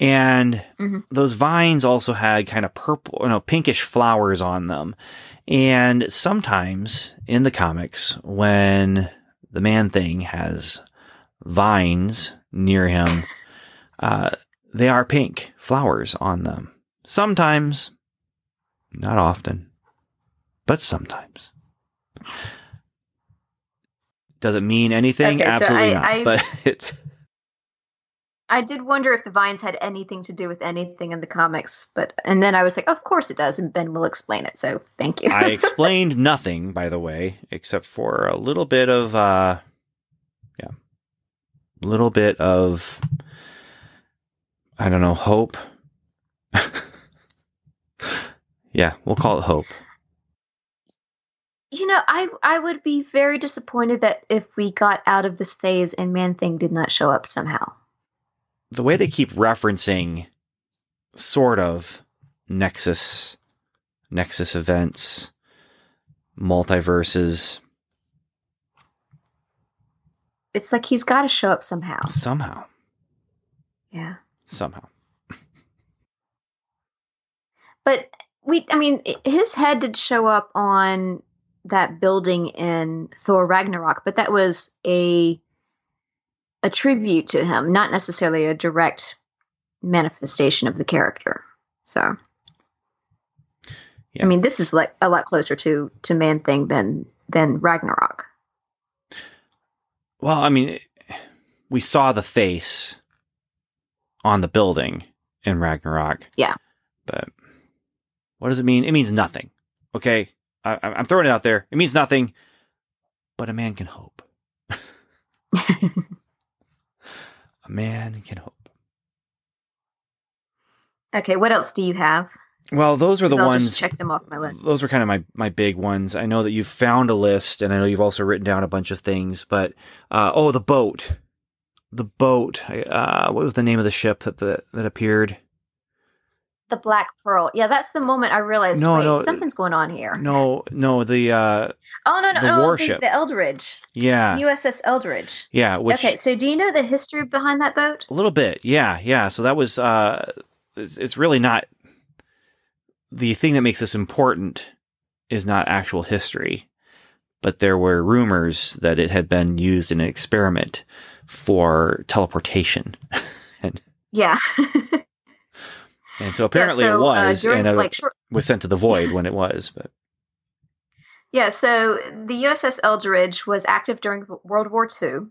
And mm-hmm. those vines also had kind of purple, you know, pinkish flowers on them. And sometimes in the comics, when the man thing has vines near him, uh, they are pink flowers on them. Sometimes, not often, but sometimes. Does it mean anything? Okay, Absolutely so I, not. I, but it's. I did wonder if the vines had anything to do with anything in the comics, but and then I was like, of course it does, and Ben will explain it. So thank you. I explained nothing, by the way, except for a little bit of, uh yeah, a little bit of, I don't know, hope. yeah, we'll call it hope you know, I I would be very disappointed that if we got out of this phase and Man Thing did not show up somehow. The way they keep referencing sort of Nexus Nexus events, multiverses. It's like he's got to show up somehow. Somehow. Yeah. Somehow. but we I mean his head did show up on that building in Thor Ragnarok, but that was a a tribute to him, not necessarily a direct manifestation of the character. So yeah. I mean, this is like a lot closer to to Man Thing than than Ragnarok. Well, I mean, we saw the face on the building in Ragnarok. Yeah. But what does it mean? It means nothing. Okay. I, I'm throwing it out there. It means nothing, but a man can hope. a man can hope. Okay, what else do you have? Well, those were the I'll ones. check them off my list. Those were kind of my my big ones. I know that you've found a list, and I know you've also written down a bunch of things. But uh, oh, the boat, the boat. Uh, what was the name of the ship that the, that appeared? the Black Pearl. Yeah, that's the moment I realized. No, wait, no, something's going on here. No, no, the uh, oh no, no, the oh, warship, the, the, Eldridge. Yeah, USS Eldridge. Yeah. Which, okay, so do you know the history behind that boat? A little bit. Yeah, yeah. So that was uh, it's, it's really not the thing that makes this important is not actual history, but there were rumors that it had been used in an experiment for teleportation. and yeah. And so apparently yeah, so, it uh, was, uh, during, and it like, short- was sent to the void when it was. But yeah, so the USS Eldridge was active during World War II,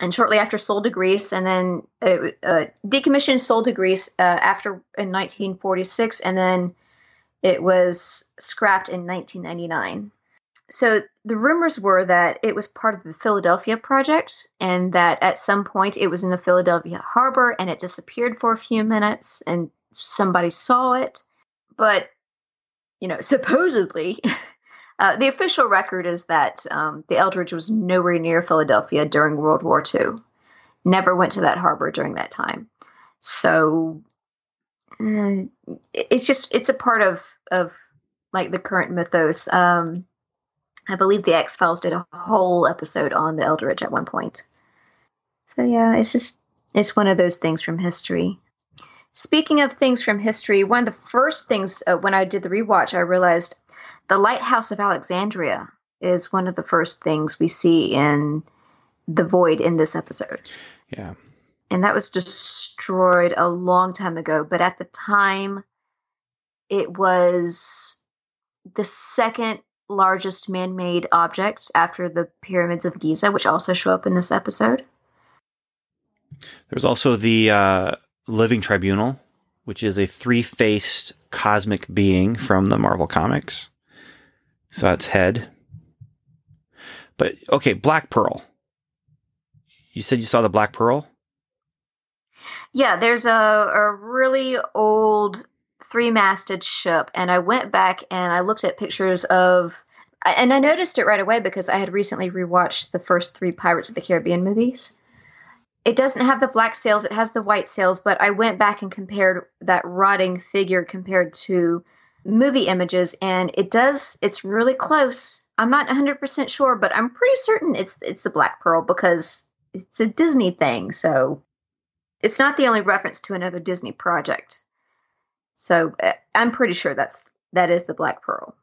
and shortly after sold to Greece, and then it, uh, decommissioned, sold to Greece uh, after in 1946, and then it was scrapped in 1999. So the rumors were that it was part of the Philadelphia project, and that at some point it was in the Philadelphia harbor, and it disappeared for a few minutes, and somebody saw it, but you know, supposedly, uh, the official record is that um, the Eldridge was nowhere near Philadelphia during World War II. Never went to that harbor during that time. So uh, it's just it's a part of of like the current mythos. Um, I believe the X Files did a whole episode on the Eldridge at one point. So yeah, it's just it's one of those things from history. Speaking of things from history, one of the first things uh, when I did the rewatch, I realized the Lighthouse of Alexandria is one of the first things we see in the void in this episode. Yeah. And that was destroyed a long time ago, but at the time it was the second largest man-made object after the pyramids of Giza, which also show up in this episode. There's also the uh, Living Tribunal, which is a three faced cosmic being from the Marvel Comics. So that's head. But okay, Black Pearl. You said you saw the Black Pearl? Yeah, there's a, a really old three masted ship, and I went back and I looked at pictures of. And I noticed it right away because I had recently rewatched the first three Pirates of the Caribbean movies it doesn't have the black sails it has the white sails but i went back and compared that rotting figure compared to movie images and it does it's really close i'm not 100% sure but i'm pretty certain it's it's the black pearl because it's a disney thing so it's not the only reference to another disney project so uh, i'm pretty sure that's that is the black pearl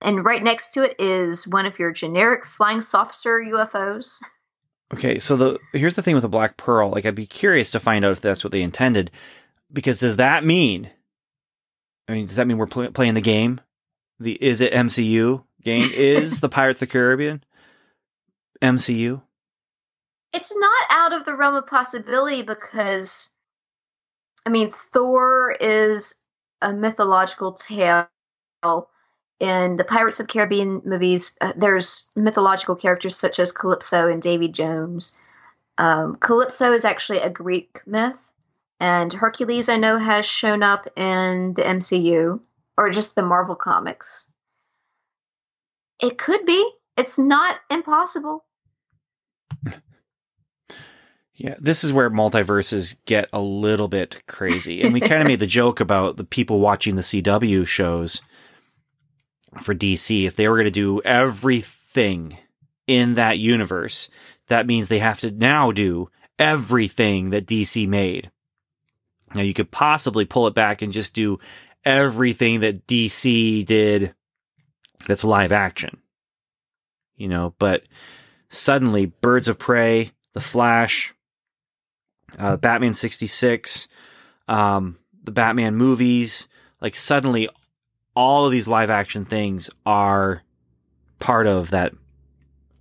and right next to it is one of your generic flying saucer ufos Okay, so the here's the thing with the Black Pearl. Like, I'd be curious to find out if that's what they intended, because does that mean I mean, does that mean we're pl- playing the game? The is it MCU game? is the Pirates of the Caribbean MCU? It's not out of the realm of possibility because, I mean, Thor is a mythological tale. In the Pirates of Caribbean movies, uh, there's mythological characters such as Calypso and Davy Jones. Um, Calypso is actually a Greek myth, and Hercules, I know, has shown up in the MCU or just the Marvel comics. It could be. It's not impossible. Yeah, this is where multiverses get a little bit crazy. And we kind of made the joke about the people watching the CW shows for DC. If they were going to do everything in that universe, that means they have to now do everything that DC made. Now you could possibly pull it back and just do everything that DC did that's live action. You know, but suddenly Birds of Prey, The Flash, uh, Batman 66, um, the Batman movies, like suddenly all of these live action things are part of that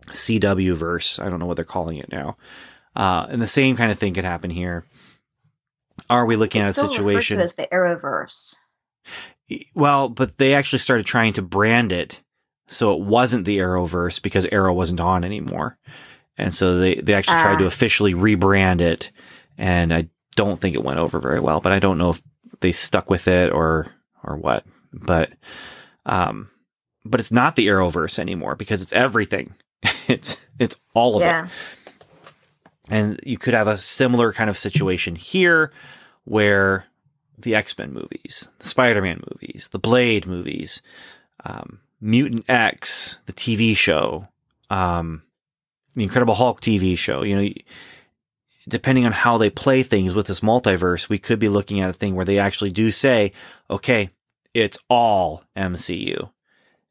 CW verse. I don't know what they're calling it now. Uh, and the same kind of thing could happen here. Are we looking it's at a situation as the Arrowverse? Well, but they actually started trying to brand it so it wasn't the Arrowverse because Arrow wasn't on anymore. And so they, they actually tried to ah. officially rebrand it and I don't think it went over very well. But I don't know if they stuck with it or or what. But um, but it's not the Arrowverse anymore because it's everything. it's it's all of yeah. it. And you could have a similar kind of situation here where the X Men movies, the Spider Man movies, the Blade movies, um, Mutant X, the TV show, um, the Incredible Hulk TV show. You know, depending on how they play things with this multiverse, we could be looking at a thing where they actually do say, okay, it's all MCU.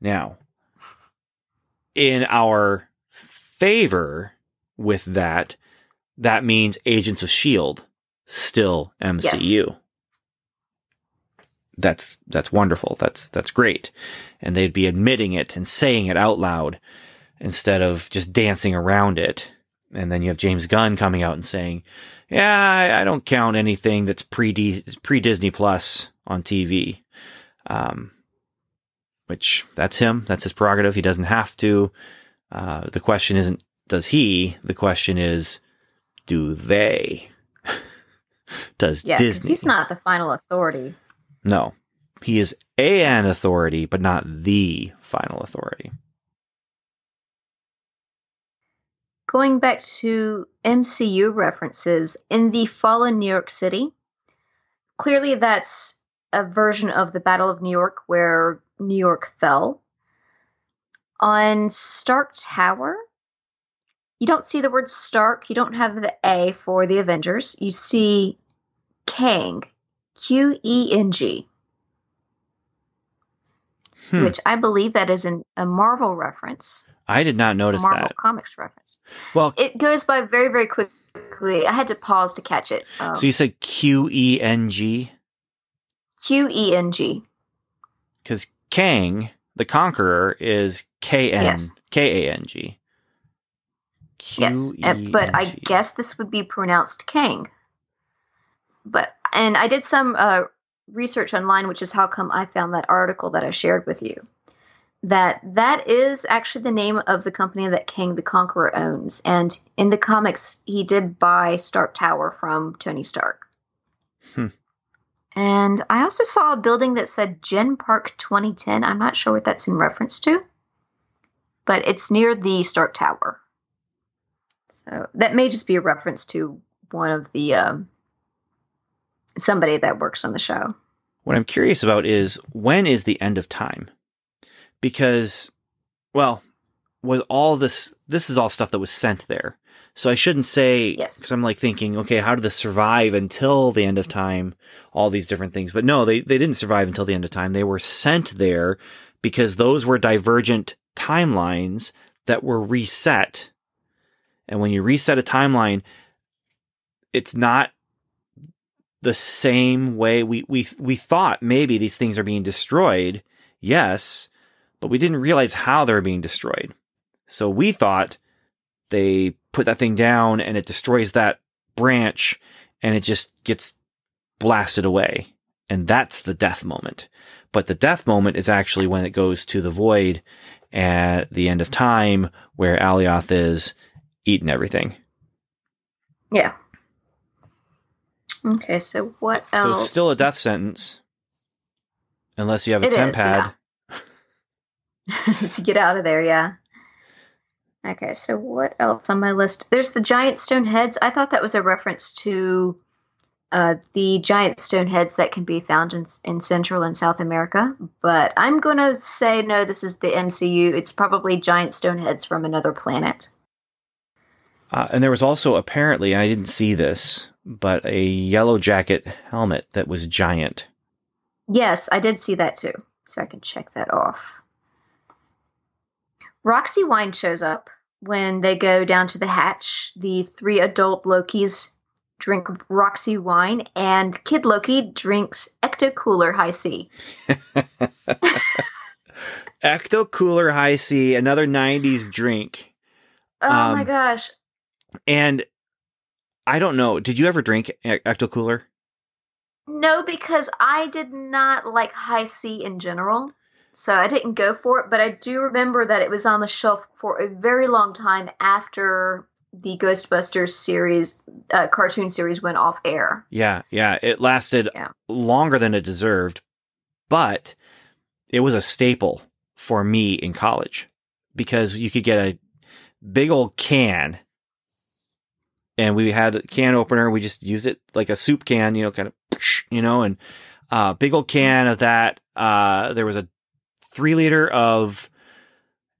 Now, in our favor with that, that means Agents of S.H.I.E.L.D. still MCU. Yes. That's that's wonderful. That's that's great. And they'd be admitting it and saying it out loud instead of just dancing around it and then you have James Gunn coming out and saying, "Yeah, I, don't count anything that's pre pre Disney Plus on TV." Um, which that's him. That's his prerogative. He doesn't have to. Uh, the question isn't does he. The question is, do they? does yeah, Disney? He's not the final authority. No, he is a an authority, but not the final authority. Going back to MCU references, in the fallen New York City, clearly that's a version of the Battle of New York where New York fell. On Stark Tower, you don't see the word Stark, you don't have the A for the Avengers. You see Kang, Q E N G. Hmm. Which I believe that is an, a Marvel reference. I did not notice Marvel that. Comics reference. Well, it goes by very, very quickly. I had to pause to catch it. Um, so you said Q E N G? Q E N G. Because Kang, the Conqueror, is K N K A N G. Yes, but I guess this would be pronounced Kang. But and I did some uh, research online, which is how come I found that article that I shared with you that that is actually the name of the company that Kang the Conqueror owns. And in the comics, he did buy Stark Tower from Tony Stark. Hmm. And I also saw a building that said Gen Park 2010. I'm not sure what that's in reference to, but it's near the Stark Tower. So that may just be a reference to one of the um, somebody that works on the show. What I'm curious about is when is the end of time? Because, well, was all this, this is all stuff that was sent there. So I shouldn't say, yes. Cause I'm like thinking, okay, how did this survive until the end of time? All these different things. But no, they, they didn't survive until the end of time. They were sent there because those were divergent timelines that were reset. And when you reset a timeline, it's not the same way we we we thought maybe these things are being destroyed. Yes, but we didn't realize how they were being destroyed. So we thought they put that thing down and it destroys that branch and it just gets blasted away. And that's the death moment. But the death moment is actually when it goes to the void at the end of time where Alioth is eating everything. Yeah. Okay, so what else? So still a death sentence. Unless you have a it tempad. Yeah. to get out of there, yeah. Okay, so what else on my list? There's the giant stone heads. I thought that was a reference to uh, the giant stone heads that can be found in, in Central and South America, but I'm going to say no, this is the MCU. It's probably giant stone heads from another planet. Uh, and there was also apparently, I didn't see this, but a yellow jacket helmet that was giant. Yes, I did see that too, so I can check that off. Roxy Wine shows up when they go down to the hatch. The three adult Lokis drink Roxy wine, and Kid Loki drinks Ecto Cooler High C. Ecto Cooler High C, another 90s drink. Oh um, my gosh. And I don't know. Did you ever drink Ecto Cooler? No, because I did not like High C in general. So I didn't go for it, but I do remember that it was on the shelf for a very long time after the Ghostbusters series, uh, cartoon series went off air. Yeah, yeah. It lasted yeah. longer than it deserved, but it was a staple for me in college because you could get a big old can and we had a can opener. We just used it like a soup can, you know, kind of, you know, and uh, big old can of that. Uh, there was a three liter of,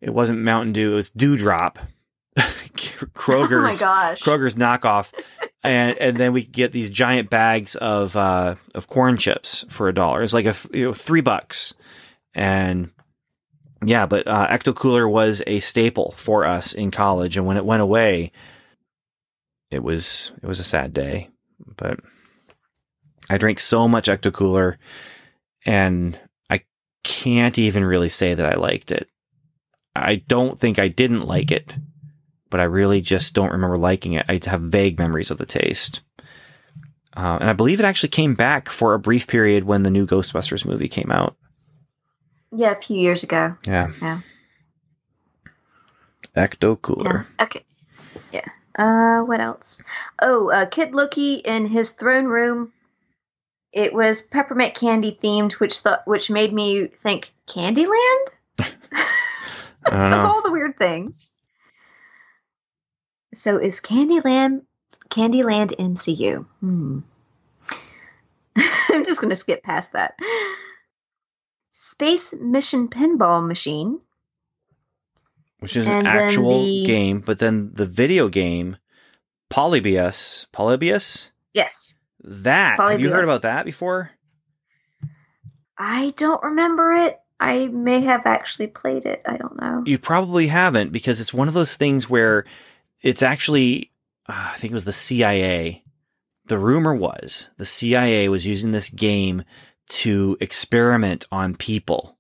it wasn't Mountain Dew, it was Dewdrop. Kroger's oh Kroger's knockoff, and and then we get these giant bags of uh, of corn chips for a dollar. It's like a th- you know, three bucks, and yeah, but uh, Ecto Cooler was a staple for us in college, and when it went away, it was it was a sad day. But I drank so much Ecto Cooler, and can't even really say that I liked it. I don't think I didn't like it, but I really just don't remember liking it. I have vague memories of the taste. Uh, and I believe it actually came back for a brief period when the new Ghostbusters movie came out. Yeah, a few years ago. Yeah. Yeah. Ecto Cooler. Yeah. Okay. Yeah. Uh, what else? Oh, uh, Kid Loki in his throne room. It was peppermint candy themed, which th- which made me think Candyland. of all the weird things. So is Candyland Candyland MCU? Hmm. I'm just going to skip past that. Space Mission Pinball Machine which is and an actual the, game, but then the video game Polybius, Polybius? Yes. That. Polybius. Have you heard about that before? I don't remember it. I may have actually played it. I don't know. You probably haven't because it's one of those things where it's actually uh, I think it was the CIA. The rumor was the CIA was using this game to experiment on people.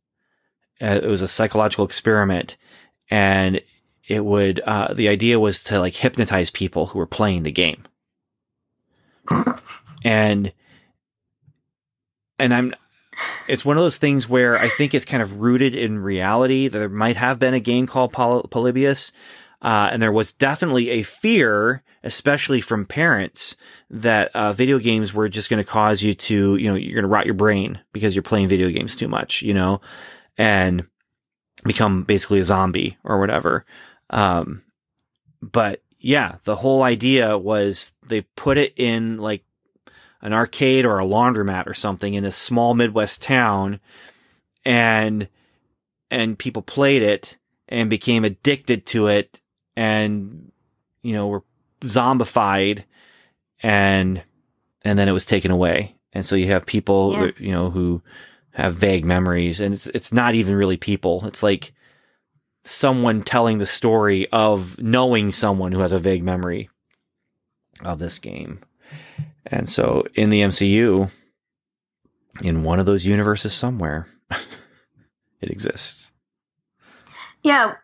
Uh, it was a psychological experiment and it would uh, the idea was to like hypnotize people who were playing the game and and i'm it's one of those things where i think it's kind of rooted in reality there might have been a game called Poly- polybius uh, and there was definitely a fear especially from parents that uh, video games were just going to cause you to you know you're going to rot your brain because you're playing video games too much you know and become basically a zombie or whatever. Um, but yeah, the whole idea was they put it in like an arcade or a laundromat or something in a small Midwest town and, and people played it and became addicted to it and, you know, were zombified and, and then it was taken away. And so you have people, yeah. you know, who, have vague memories and it's it's not even really people. It's like someone telling the story of knowing someone who has a vague memory of this game. And so in the MCU, in one of those universes somewhere, it exists. Yeah,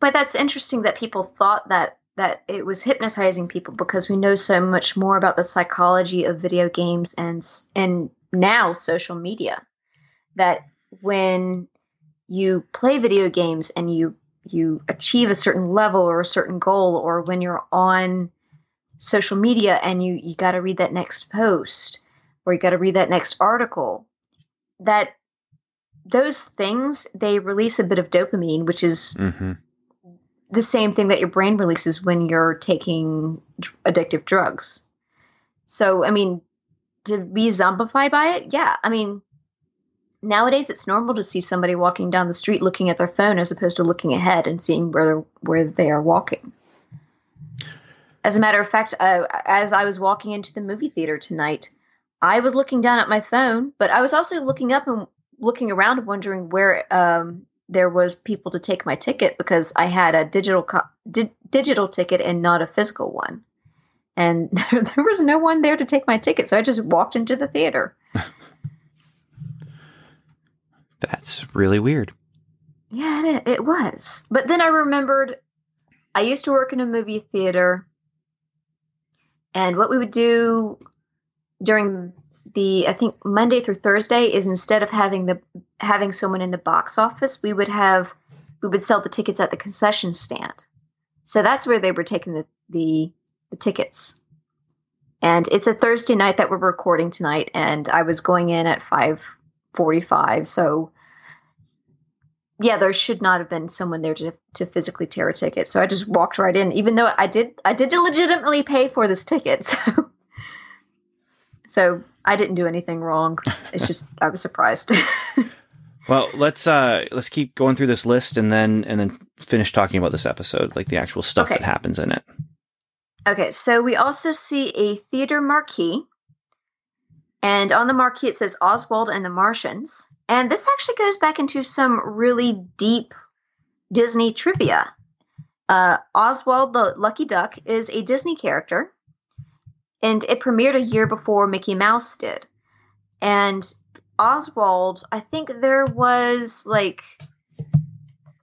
but that's interesting that people thought that that it was hypnotizing people because we know so much more about the psychology of video games and and now social media that when you play video games and you you achieve a certain level or a certain goal or when you're on social media and you you got to read that next post or you got to read that next article that those things they release a bit of dopamine which is mm-hmm. the same thing that your brain releases when you're taking addictive drugs so i mean to be zombified by it yeah i mean nowadays it's normal to see somebody walking down the street looking at their phone as opposed to looking ahead and seeing where where they are walking. As a matter of fact, uh, as I was walking into the movie theater tonight, I was looking down at my phone, but I was also looking up and looking around, wondering where um, there was people to take my ticket because I had a digital co- di- digital ticket and not a physical one, and there was no one there to take my ticket, so I just walked into the theater. That's really weird. Yeah, it, it was. But then I remembered I used to work in a movie theater, and what we would do during the I think Monday through Thursday is instead of having the having someone in the box office, we would have we would sell the tickets at the concession stand. So that's where they were taking the the, the tickets. And it's a Thursday night that we're recording tonight, and I was going in at five 45. So, yeah, there should not have been someone there to, to physically tear a ticket. So I just walked right in, even though I did I did legitimately pay for this ticket. So, so I didn't do anything wrong. It's just I was surprised. well, let's uh let's keep going through this list and then and then finish talking about this episode, like the actual stuff okay. that happens in it. Okay, so we also see a theater marquee and on the marquee, it says Oswald and the Martians. And this actually goes back into some really deep Disney trivia. Uh, Oswald the Lucky Duck is a Disney character, and it premiered a year before Mickey Mouse did. And Oswald, I think there was like,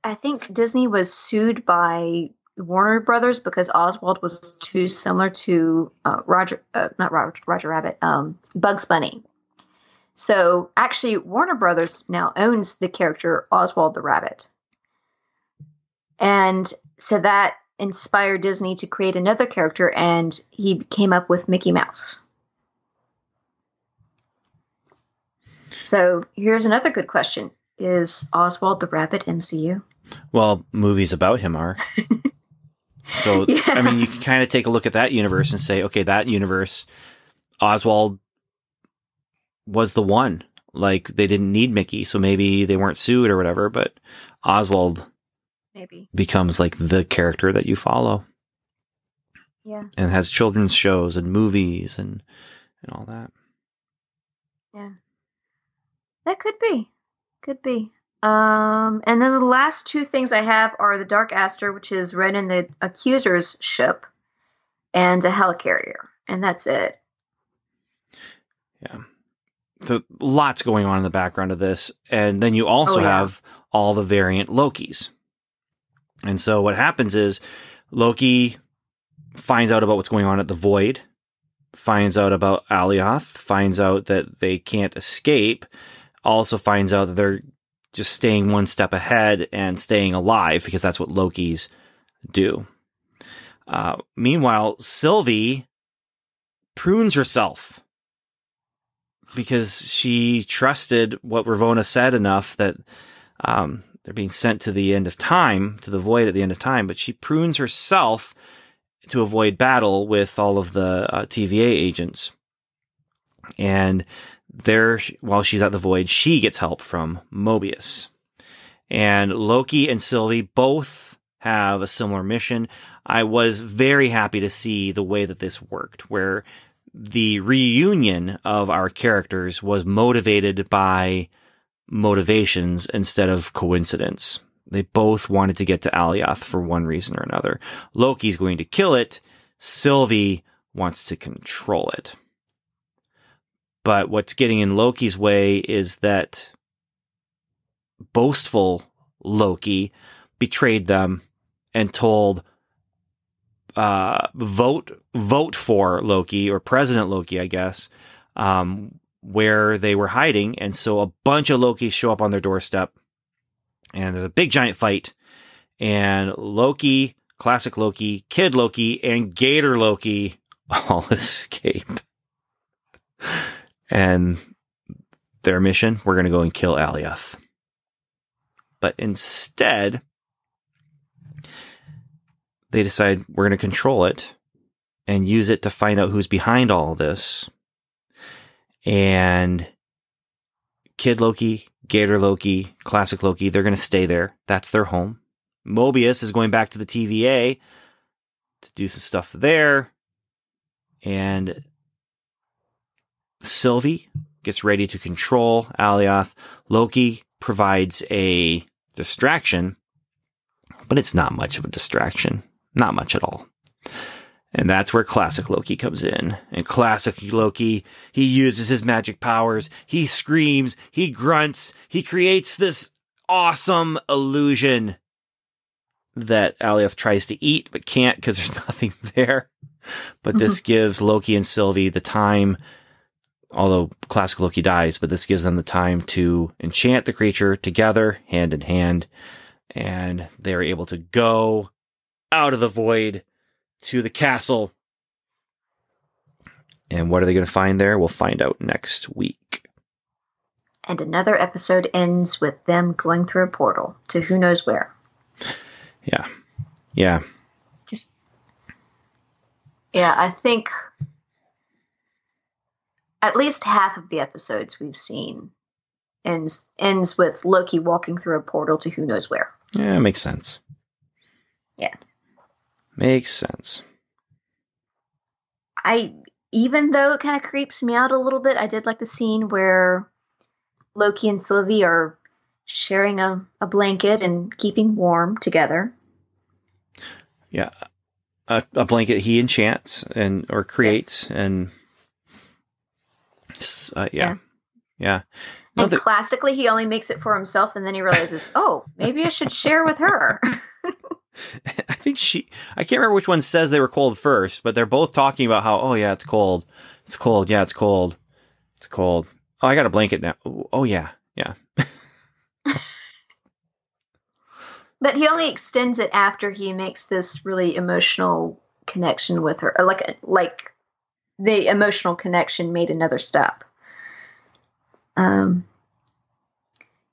I think Disney was sued by Warner Brothers because Oswald was too similar to uh, Roger, uh, not Roger, Roger Rabbit, um, Bugs Bunny. So actually, Warner Brothers now owns the character Oswald the Rabbit. And so that inspired Disney to create another character, and he came up with Mickey Mouse. So here's another good question Is Oswald the Rabbit MCU? Well, movies about him are. So, yeah. I mean, you can kind of take a look at that universe and say, okay, that universe, Oswald was the one. Like they didn't need Mickey, so maybe they weren't sued or whatever, but Oswald maybe becomes like the character that you follow. Yeah. And has children's shows and movies and and all that. Yeah. That could be. Could be. Um, and then the last two things I have are the Dark Aster, which is Ronan the Accuser's ship, and a helicarrier, and that's it. Yeah, the lots going on in the background of this, and then you also oh, yeah. have all the variant Lokis. And so what happens is Loki finds out about what's going on at the Void, finds out about Alioth, finds out that they can't escape, also finds out that they're just staying one step ahead and staying alive because that's what Loki's do. Uh, meanwhile, Sylvie prunes herself because she trusted what Ravonna said enough that um, they're being sent to the end of time, to the void at the end of time, but she prunes herself to avoid battle with all of the uh, TVA agents. And there, while she's at the void, she gets help from Mobius. And Loki and Sylvie both have a similar mission. I was very happy to see the way that this worked, where the reunion of our characters was motivated by motivations instead of coincidence. They both wanted to get to Alioth for one reason or another. Loki's going to kill it. Sylvie wants to control it. But what's getting in Loki's way is that boastful Loki betrayed them and told uh, vote vote for Loki or President Loki, I guess, um, where they were hiding, and so a bunch of Lokis show up on their doorstep, and there's a big giant fight, and Loki, classic Loki, Kid Loki, and Gator Loki all escape, and their mission: we're going to go and kill Alioth. But instead, they decide we're going to control it and use it to find out who's behind all this. And Kid Loki, Gator Loki, Classic Loki, they're going to stay there. That's their home. Mobius is going back to the TVA to do some stuff there. And Sylvie gets ready to control Alioth. Loki provides a distraction, but it's not much of a distraction. Not much at all. And that's where classic Loki comes in. And classic Loki, he uses his magic powers. He screams, he grunts, he creates this awesome illusion that Alioth tries to eat but can't because there's nothing there. But this mm-hmm. gives Loki and Sylvie the time, although classic Loki dies, but this gives them the time to enchant the creature together, hand in hand, and they are able to go out of the void to the castle. And what are they going to find there? We'll find out next week. And another episode ends with them going through a portal to who knows where. Yeah. Yeah. Just Yeah, I think at least half of the episodes we've seen ends ends with Loki walking through a portal to who knows where. Yeah, makes sense. Yeah. Makes sense. I even though it kind of creeps me out a little bit, I did like the scene where Loki and Sylvie are sharing a, a blanket and keeping warm together. Yeah. A, a blanket he enchants and or creates yes. and uh, yeah. yeah. Yeah. No, and the- classically he only makes it for himself and then he realizes, "Oh, maybe I should share with her." I think she, I can't remember which one says they were cold first, but they're both talking about how, oh yeah, it's cold. It's cold. Yeah, it's cold. It's cold. Oh, I got a blanket now. Oh yeah. Yeah. but he only extends it after he makes this really emotional connection with her. Like, like the emotional connection made another step. Um,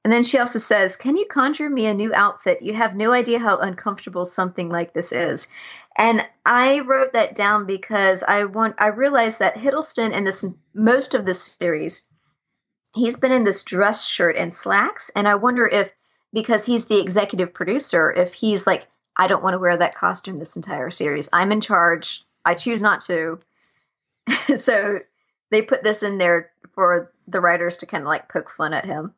and then she also says, Can you conjure me a new outfit? You have no idea how uncomfortable something like this is. And I wrote that down because I want I realized that Hiddleston in this most of this series, he's been in this dress shirt and slacks. And I wonder if because he's the executive producer, if he's like, I don't want to wear that costume this entire series. I'm in charge. I choose not to. so they put this in there for the writers to kind of like poke fun at him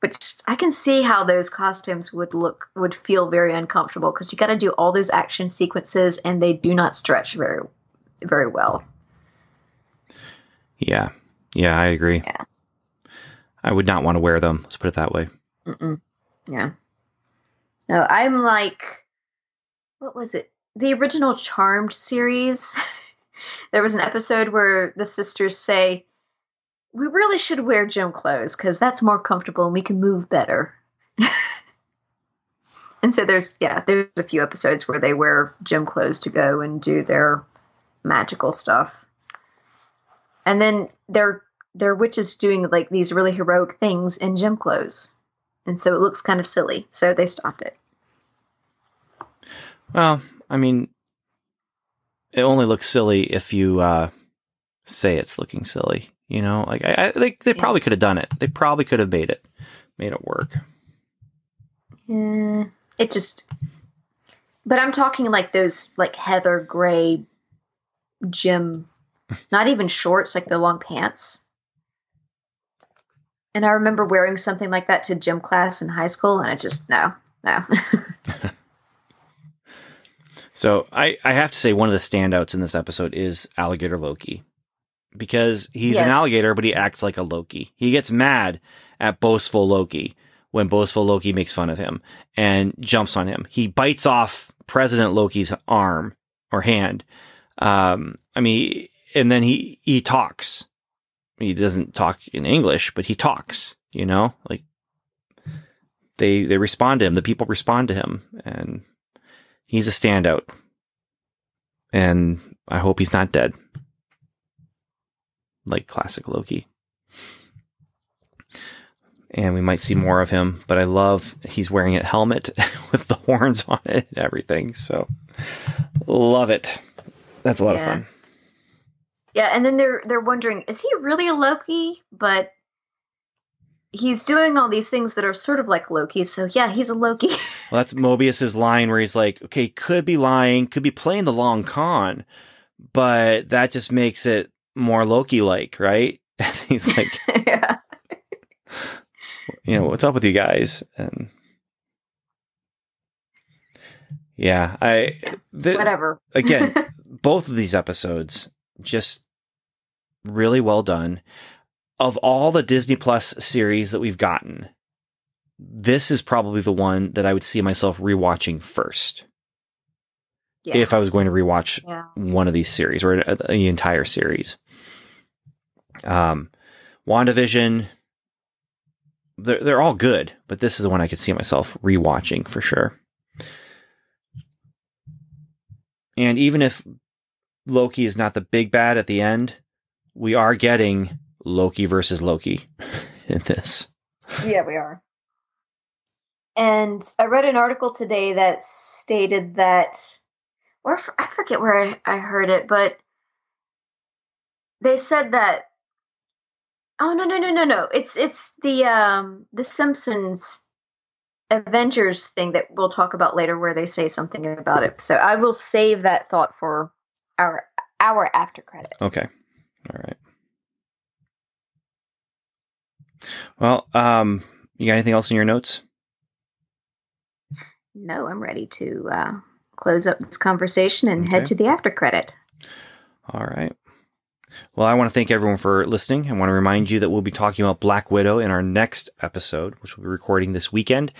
which I can see how those costumes would look would feel very uncomfortable because you got to do all those action sequences and they do not stretch very very well. Yeah, yeah, I agree. Yeah, I would not want to wear them. Let's put it that way. Mm-mm. Yeah. No, I'm like, what was it? The original Charmed series. there was an episode where the sisters say, we really should wear gym clothes because that's more comfortable and we can move better. and so there's yeah, there's a few episodes where they wear gym clothes to go and do their magical stuff. And then they're they're witches doing like these really heroic things in gym clothes. And so it looks kind of silly. So they stopped it. Well, I mean, it only looks silly if you uh, say it's looking silly. You know, like I, I they they yeah. probably could have done it. They probably could have made it made it work. Yeah, it just. But I'm talking like those like heather gray gym, not even shorts, like the long pants. And I remember wearing something like that to gym class in high school, and I just no, no. so I I have to say one of the standouts in this episode is Alligator Loki. Because he's yes. an alligator, but he acts like a Loki. He gets mad at boastful Loki when boastful Loki makes fun of him and jumps on him. He bites off President Loki's arm or hand. Um, I mean, and then he, he talks. He doesn't talk in English, but he talks, you know, like they, they respond to him. The people respond to him and he's a standout. And I hope he's not dead. Like classic Loki and we might see more of him. But I love he's wearing a helmet with the horns on it and everything. So love it. That's a lot yeah. of fun. Yeah, and then they're they're wondering, is he really a Loki? But he's doing all these things that are sort of like Loki. So yeah, he's a Loki. well, that's Mobius's line where he's like, okay, could be lying, could be playing the long con, but that just makes it more Loki like, right? And he's like, yeah you know, what's up with you guys? And yeah, I the, whatever. again, both of these episodes just really well done. Of all the Disney Plus series that we've gotten, this is probably the one that I would see myself rewatching first. Yeah. If I was going to rewatch yeah. one of these series or the entire series. Um, WandaVision, they're they're all good, but this is the one I could see myself rewatching for sure. And even if Loki is not the big bad at the end, we are getting Loki versus Loki in this. Yeah, we are. And I read an article today that stated that, or I forget where I, I heard it, but they said that Oh no no no no no! It's it's the um the Simpsons Avengers thing that we'll talk about later, where they say something about it. So I will save that thought for our our after credit. Okay, all right. Well, um, you got anything else in your notes? No, I'm ready to uh, close up this conversation and okay. head to the after credit. All right. Well, I want to thank everyone for listening. I want to remind you that we'll be talking about Black Widow in our next episode, which we'll be recording this weekend.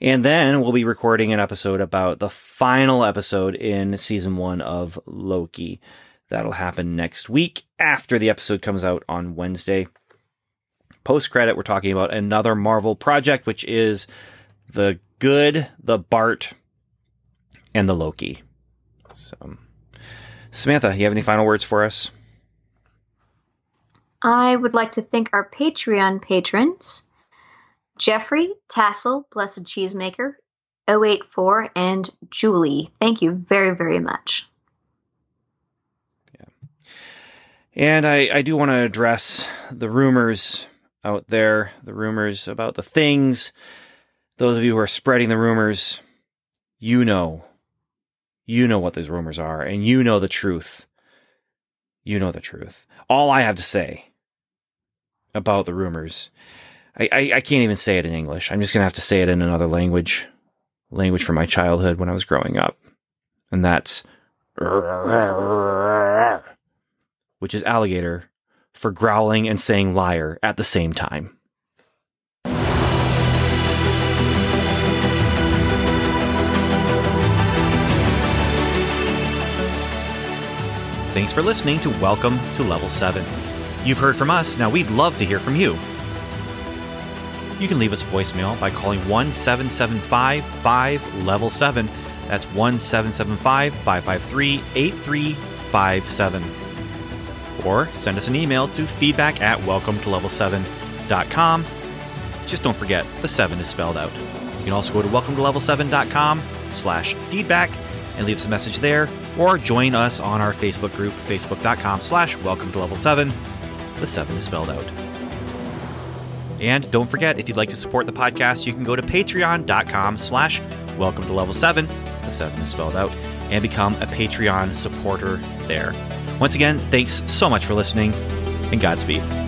And then we'll be recording an episode about the final episode in season one of Loki. That'll happen next week after the episode comes out on Wednesday. Post credit, we're talking about another Marvel project, which is the good, the Bart, and the Loki. So, Samantha, you have any final words for us? I would like to thank our Patreon patrons Jeffrey, Tassel, Blessed Cheesemaker, 084, and Julie. Thank you very, very much. Yeah. And I, I do want to address the rumors out there, the rumors about the things. Those of you who are spreading the rumors, you know. You know what those rumors are, and you know the truth. You know the truth. All I have to say about the rumors. I, I, I, can't even say it in English. I'm just gonna have to say it in another language, language from my childhood when I was growing up, and that's which is alligator for growling and saying liar at the same time. Thanks for listening to Welcome to Level 7. You've heard from us, now we'd love to hear from you. You can leave us voicemail by calling 1 775 5 Level 7. That's 1 775 553 8357. Or send us an email to feedback at welcome to level 7.com. Just don't forget, the 7 is spelled out. You can also go to welcome to level 7.com slash feedback and leave us a message there, or join us on our Facebook group, facebook.com slash welcome to level 7 the 7 is spelled out. And don't forget, if you'd like to support the podcast, you can go to patreon.com slash welcome to level 7, the 7 is spelled out, and become a Patreon supporter there. Once again, thanks so much for listening, and Godspeed.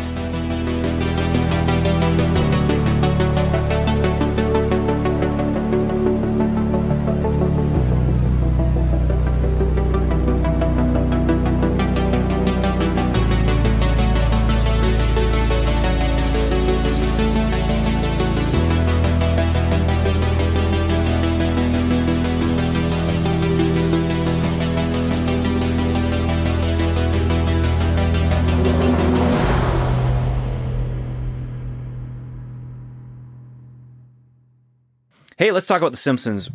Hey, let's talk about The Simpsons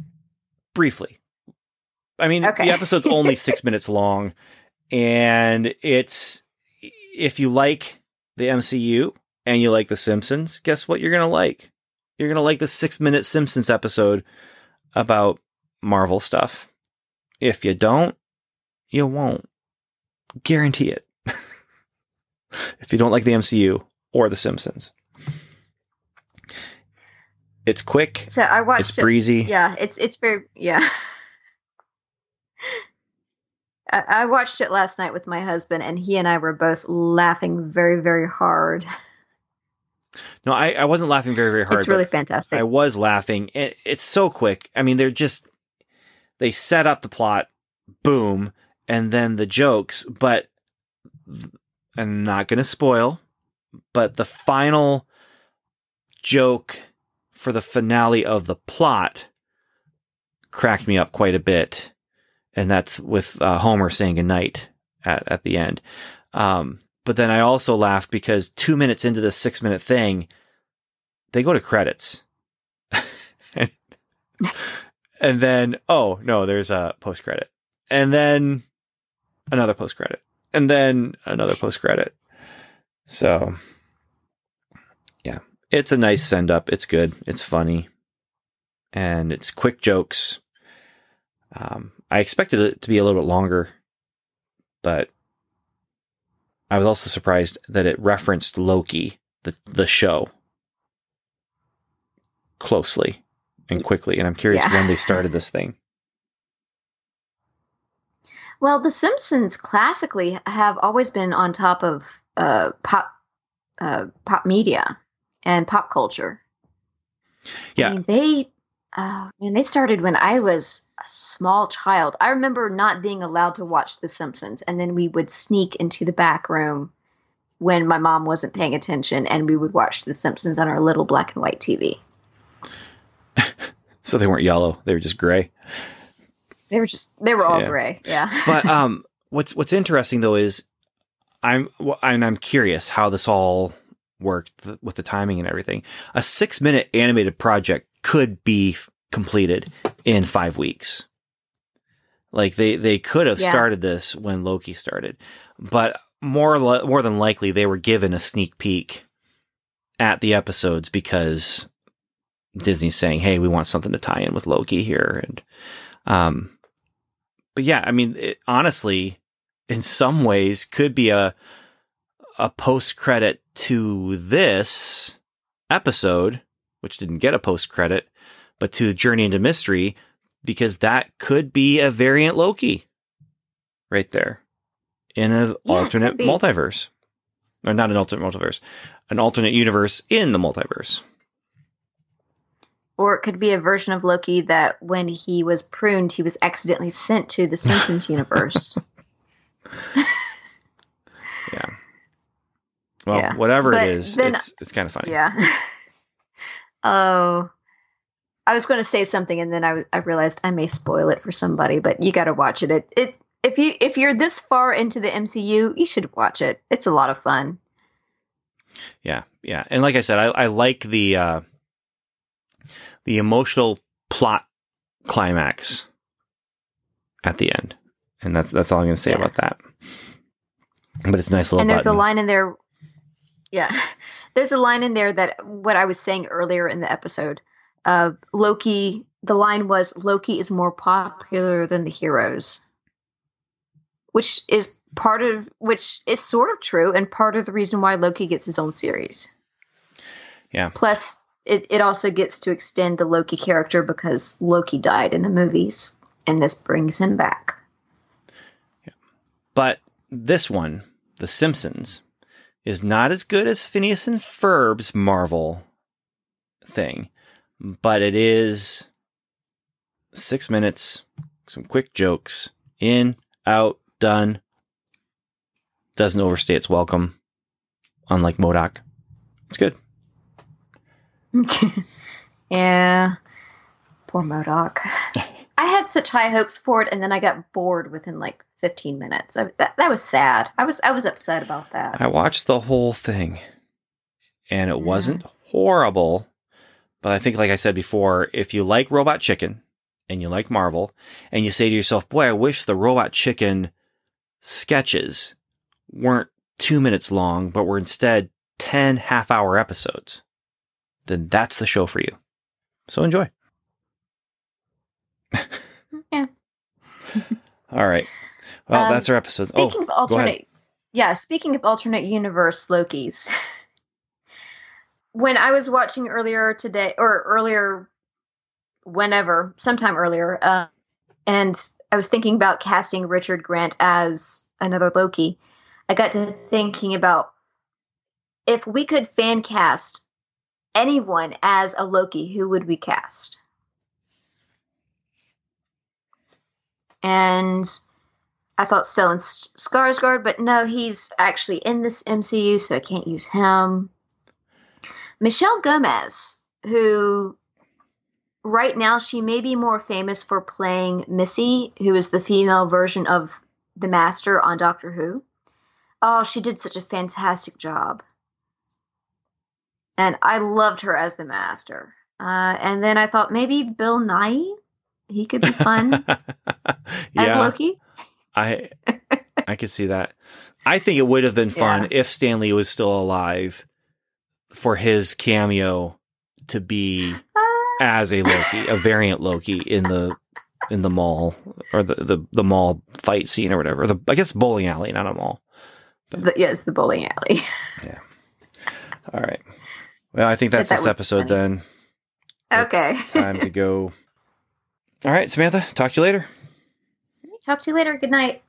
briefly. I mean, okay. the episode's only six minutes long, and it's if you like the MCU and you like The Simpsons, guess what you're gonna like? You're gonna like the six minute Simpsons episode about Marvel stuff. If you don't, you won't. Guarantee it. if you don't like the MCU or The Simpsons. It's quick. So I watched it's it. breezy. Yeah, it's it's very yeah. I, I watched it last night with my husband, and he and I were both laughing very, very hard. No, I, I wasn't laughing very, very hard. It's really fantastic. I was laughing. It, it's so quick. I mean, they're just, they set up the plot, boom, and then the jokes, but I'm not going to spoil, but the final joke for the finale of the plot cracked me up quite a bit. And that's with uh, Homer saying goodnight at, at the end. Um, but then I also laughed because two minutes into this six minute thing, they go to credits. and, and then, oh, no, there's a post credit. And then another post credit. And then another post credit. So it's a nice send up. It's good. It's funny. And it's quick jokes. Um, I expected it to be a little bit longer, but I was also surprised that it referenced Loki, the, the show, closely and quickly. And I'm curious yeah. when they started this thing. Well, The Simpsons classically have always been on top of uh, pop uh, pop media and pop culture. Yeah, I mean, they oh, and they started when I was a small child. I remember not being allowed to watch The Simpsons, and then we would sneak into the back room when my mom wasn't paying attention, and we would watch The Simpsons on our little black and white TV. so they weren't yellow; they were just gray. They were just they were all yeah. gray. Yeah. but um, what's what's interesting though is I'm and I'm curious how this all worked th- with the timing and everything. A six minute animated project could be f- completed in five weeks. Like they, they could have yeah. started this when Loki started, but more, li- more than likely they were given a sneak peek at the episodes because Disney's saying, Hey, we want something to tie in with Loki here. And, um, but yeah, I mean, it, honestly, in some ways could be a, a post credit to this episode, which didn't get a post credit, but to Journey into Mystery, because that could be a variant Loki right there in an yeah, alternate multiverse. Or not an alternate multiverse, an alternate universe in the multiverse. Or it could be a version of Loki that when he was pruned, he was accidentally sent to the Simpsons universe. yeah. Well, yeah. whatever but it is, then, it's it's kind of funny. Yeah. Oh, I was going to say something, and then I, I realized I may spoil it for somebody. But you got to watch it. It it if you if you're this far into the MCU, you should watch it. It's a lot of fun. Yeah, yeah, and like I said, I, I like the uh, the emotional plot climax at the end, and that's that's all I'm going to say yeah. about that. But it's nice little. And there's button. a line in there yeah. There's a line in there that what I was saying earlier in the episode. Uh, Loki, the line was Loki is more popular than the heroes. Which is part of which is sort of true and part of the reason why Loki gets his own series. Yeah. Plus it, it also gets to extend the Loki character because Loki died in the movies, and this brings him back. Yeah. But this one, The Simpsons, is not as good as Phineas and Ferb's Marvel thing, but it is six minutes, some quick jokes, in, out, done. Doesn't overstay its welcome, unlike MODOK. It's good. yeah. Poor MODOK. I had such high hopes for it, and then I got bored within like 15 minutes. I, that, that was sad. I was I was upset about that. I watched the whole thing and it wasn't horrible, But I think, like I said before, if you like Robot Chicken and you like Marvel and you say to yourself, boy, I wish the Robot Chicken sketches weren't two minutes long, but were instead 10 half hour episodes, then that's the show for you. So enjoy. yeah. All right. Well, um, that's our episode. Speaking oh, of alternate, yeah, speaking of alternate universe Lokis, when I was watching earlier today, or earlier, whenever, sometime earlier, uh, and I was thinking about casting Richard Grant as another Loki, I got to thinking about if we could fan cast anyone as a Loki, who would we cast? And I thought Stellan Skarsgård, but no, he's actually in this MCU, so I can't use him. Michelle Gomez, who right now she may be more famous for playing Missy, who is the female version of the Master on Doctor Who. Oh, she did such a fantastic job. And I loved her as the Master. Uh, and then I thought maybe Bill Nye, he could be fun yeah, as Loki. I I could see that. I think it would have been fun yeah. if Stan Lee was still alive for his cameo to be uh, as a Loki, a variant Loki in the in the mall or the, the, the mall fight scene or whatever. The I guess bowling alley, not a mall. But, the, yes, the bowling alley. yeah. All right. Well, I think that's that this episode then. Okay. time to go. All right, Samantha. Talk to you later. Talk to you later. Good night.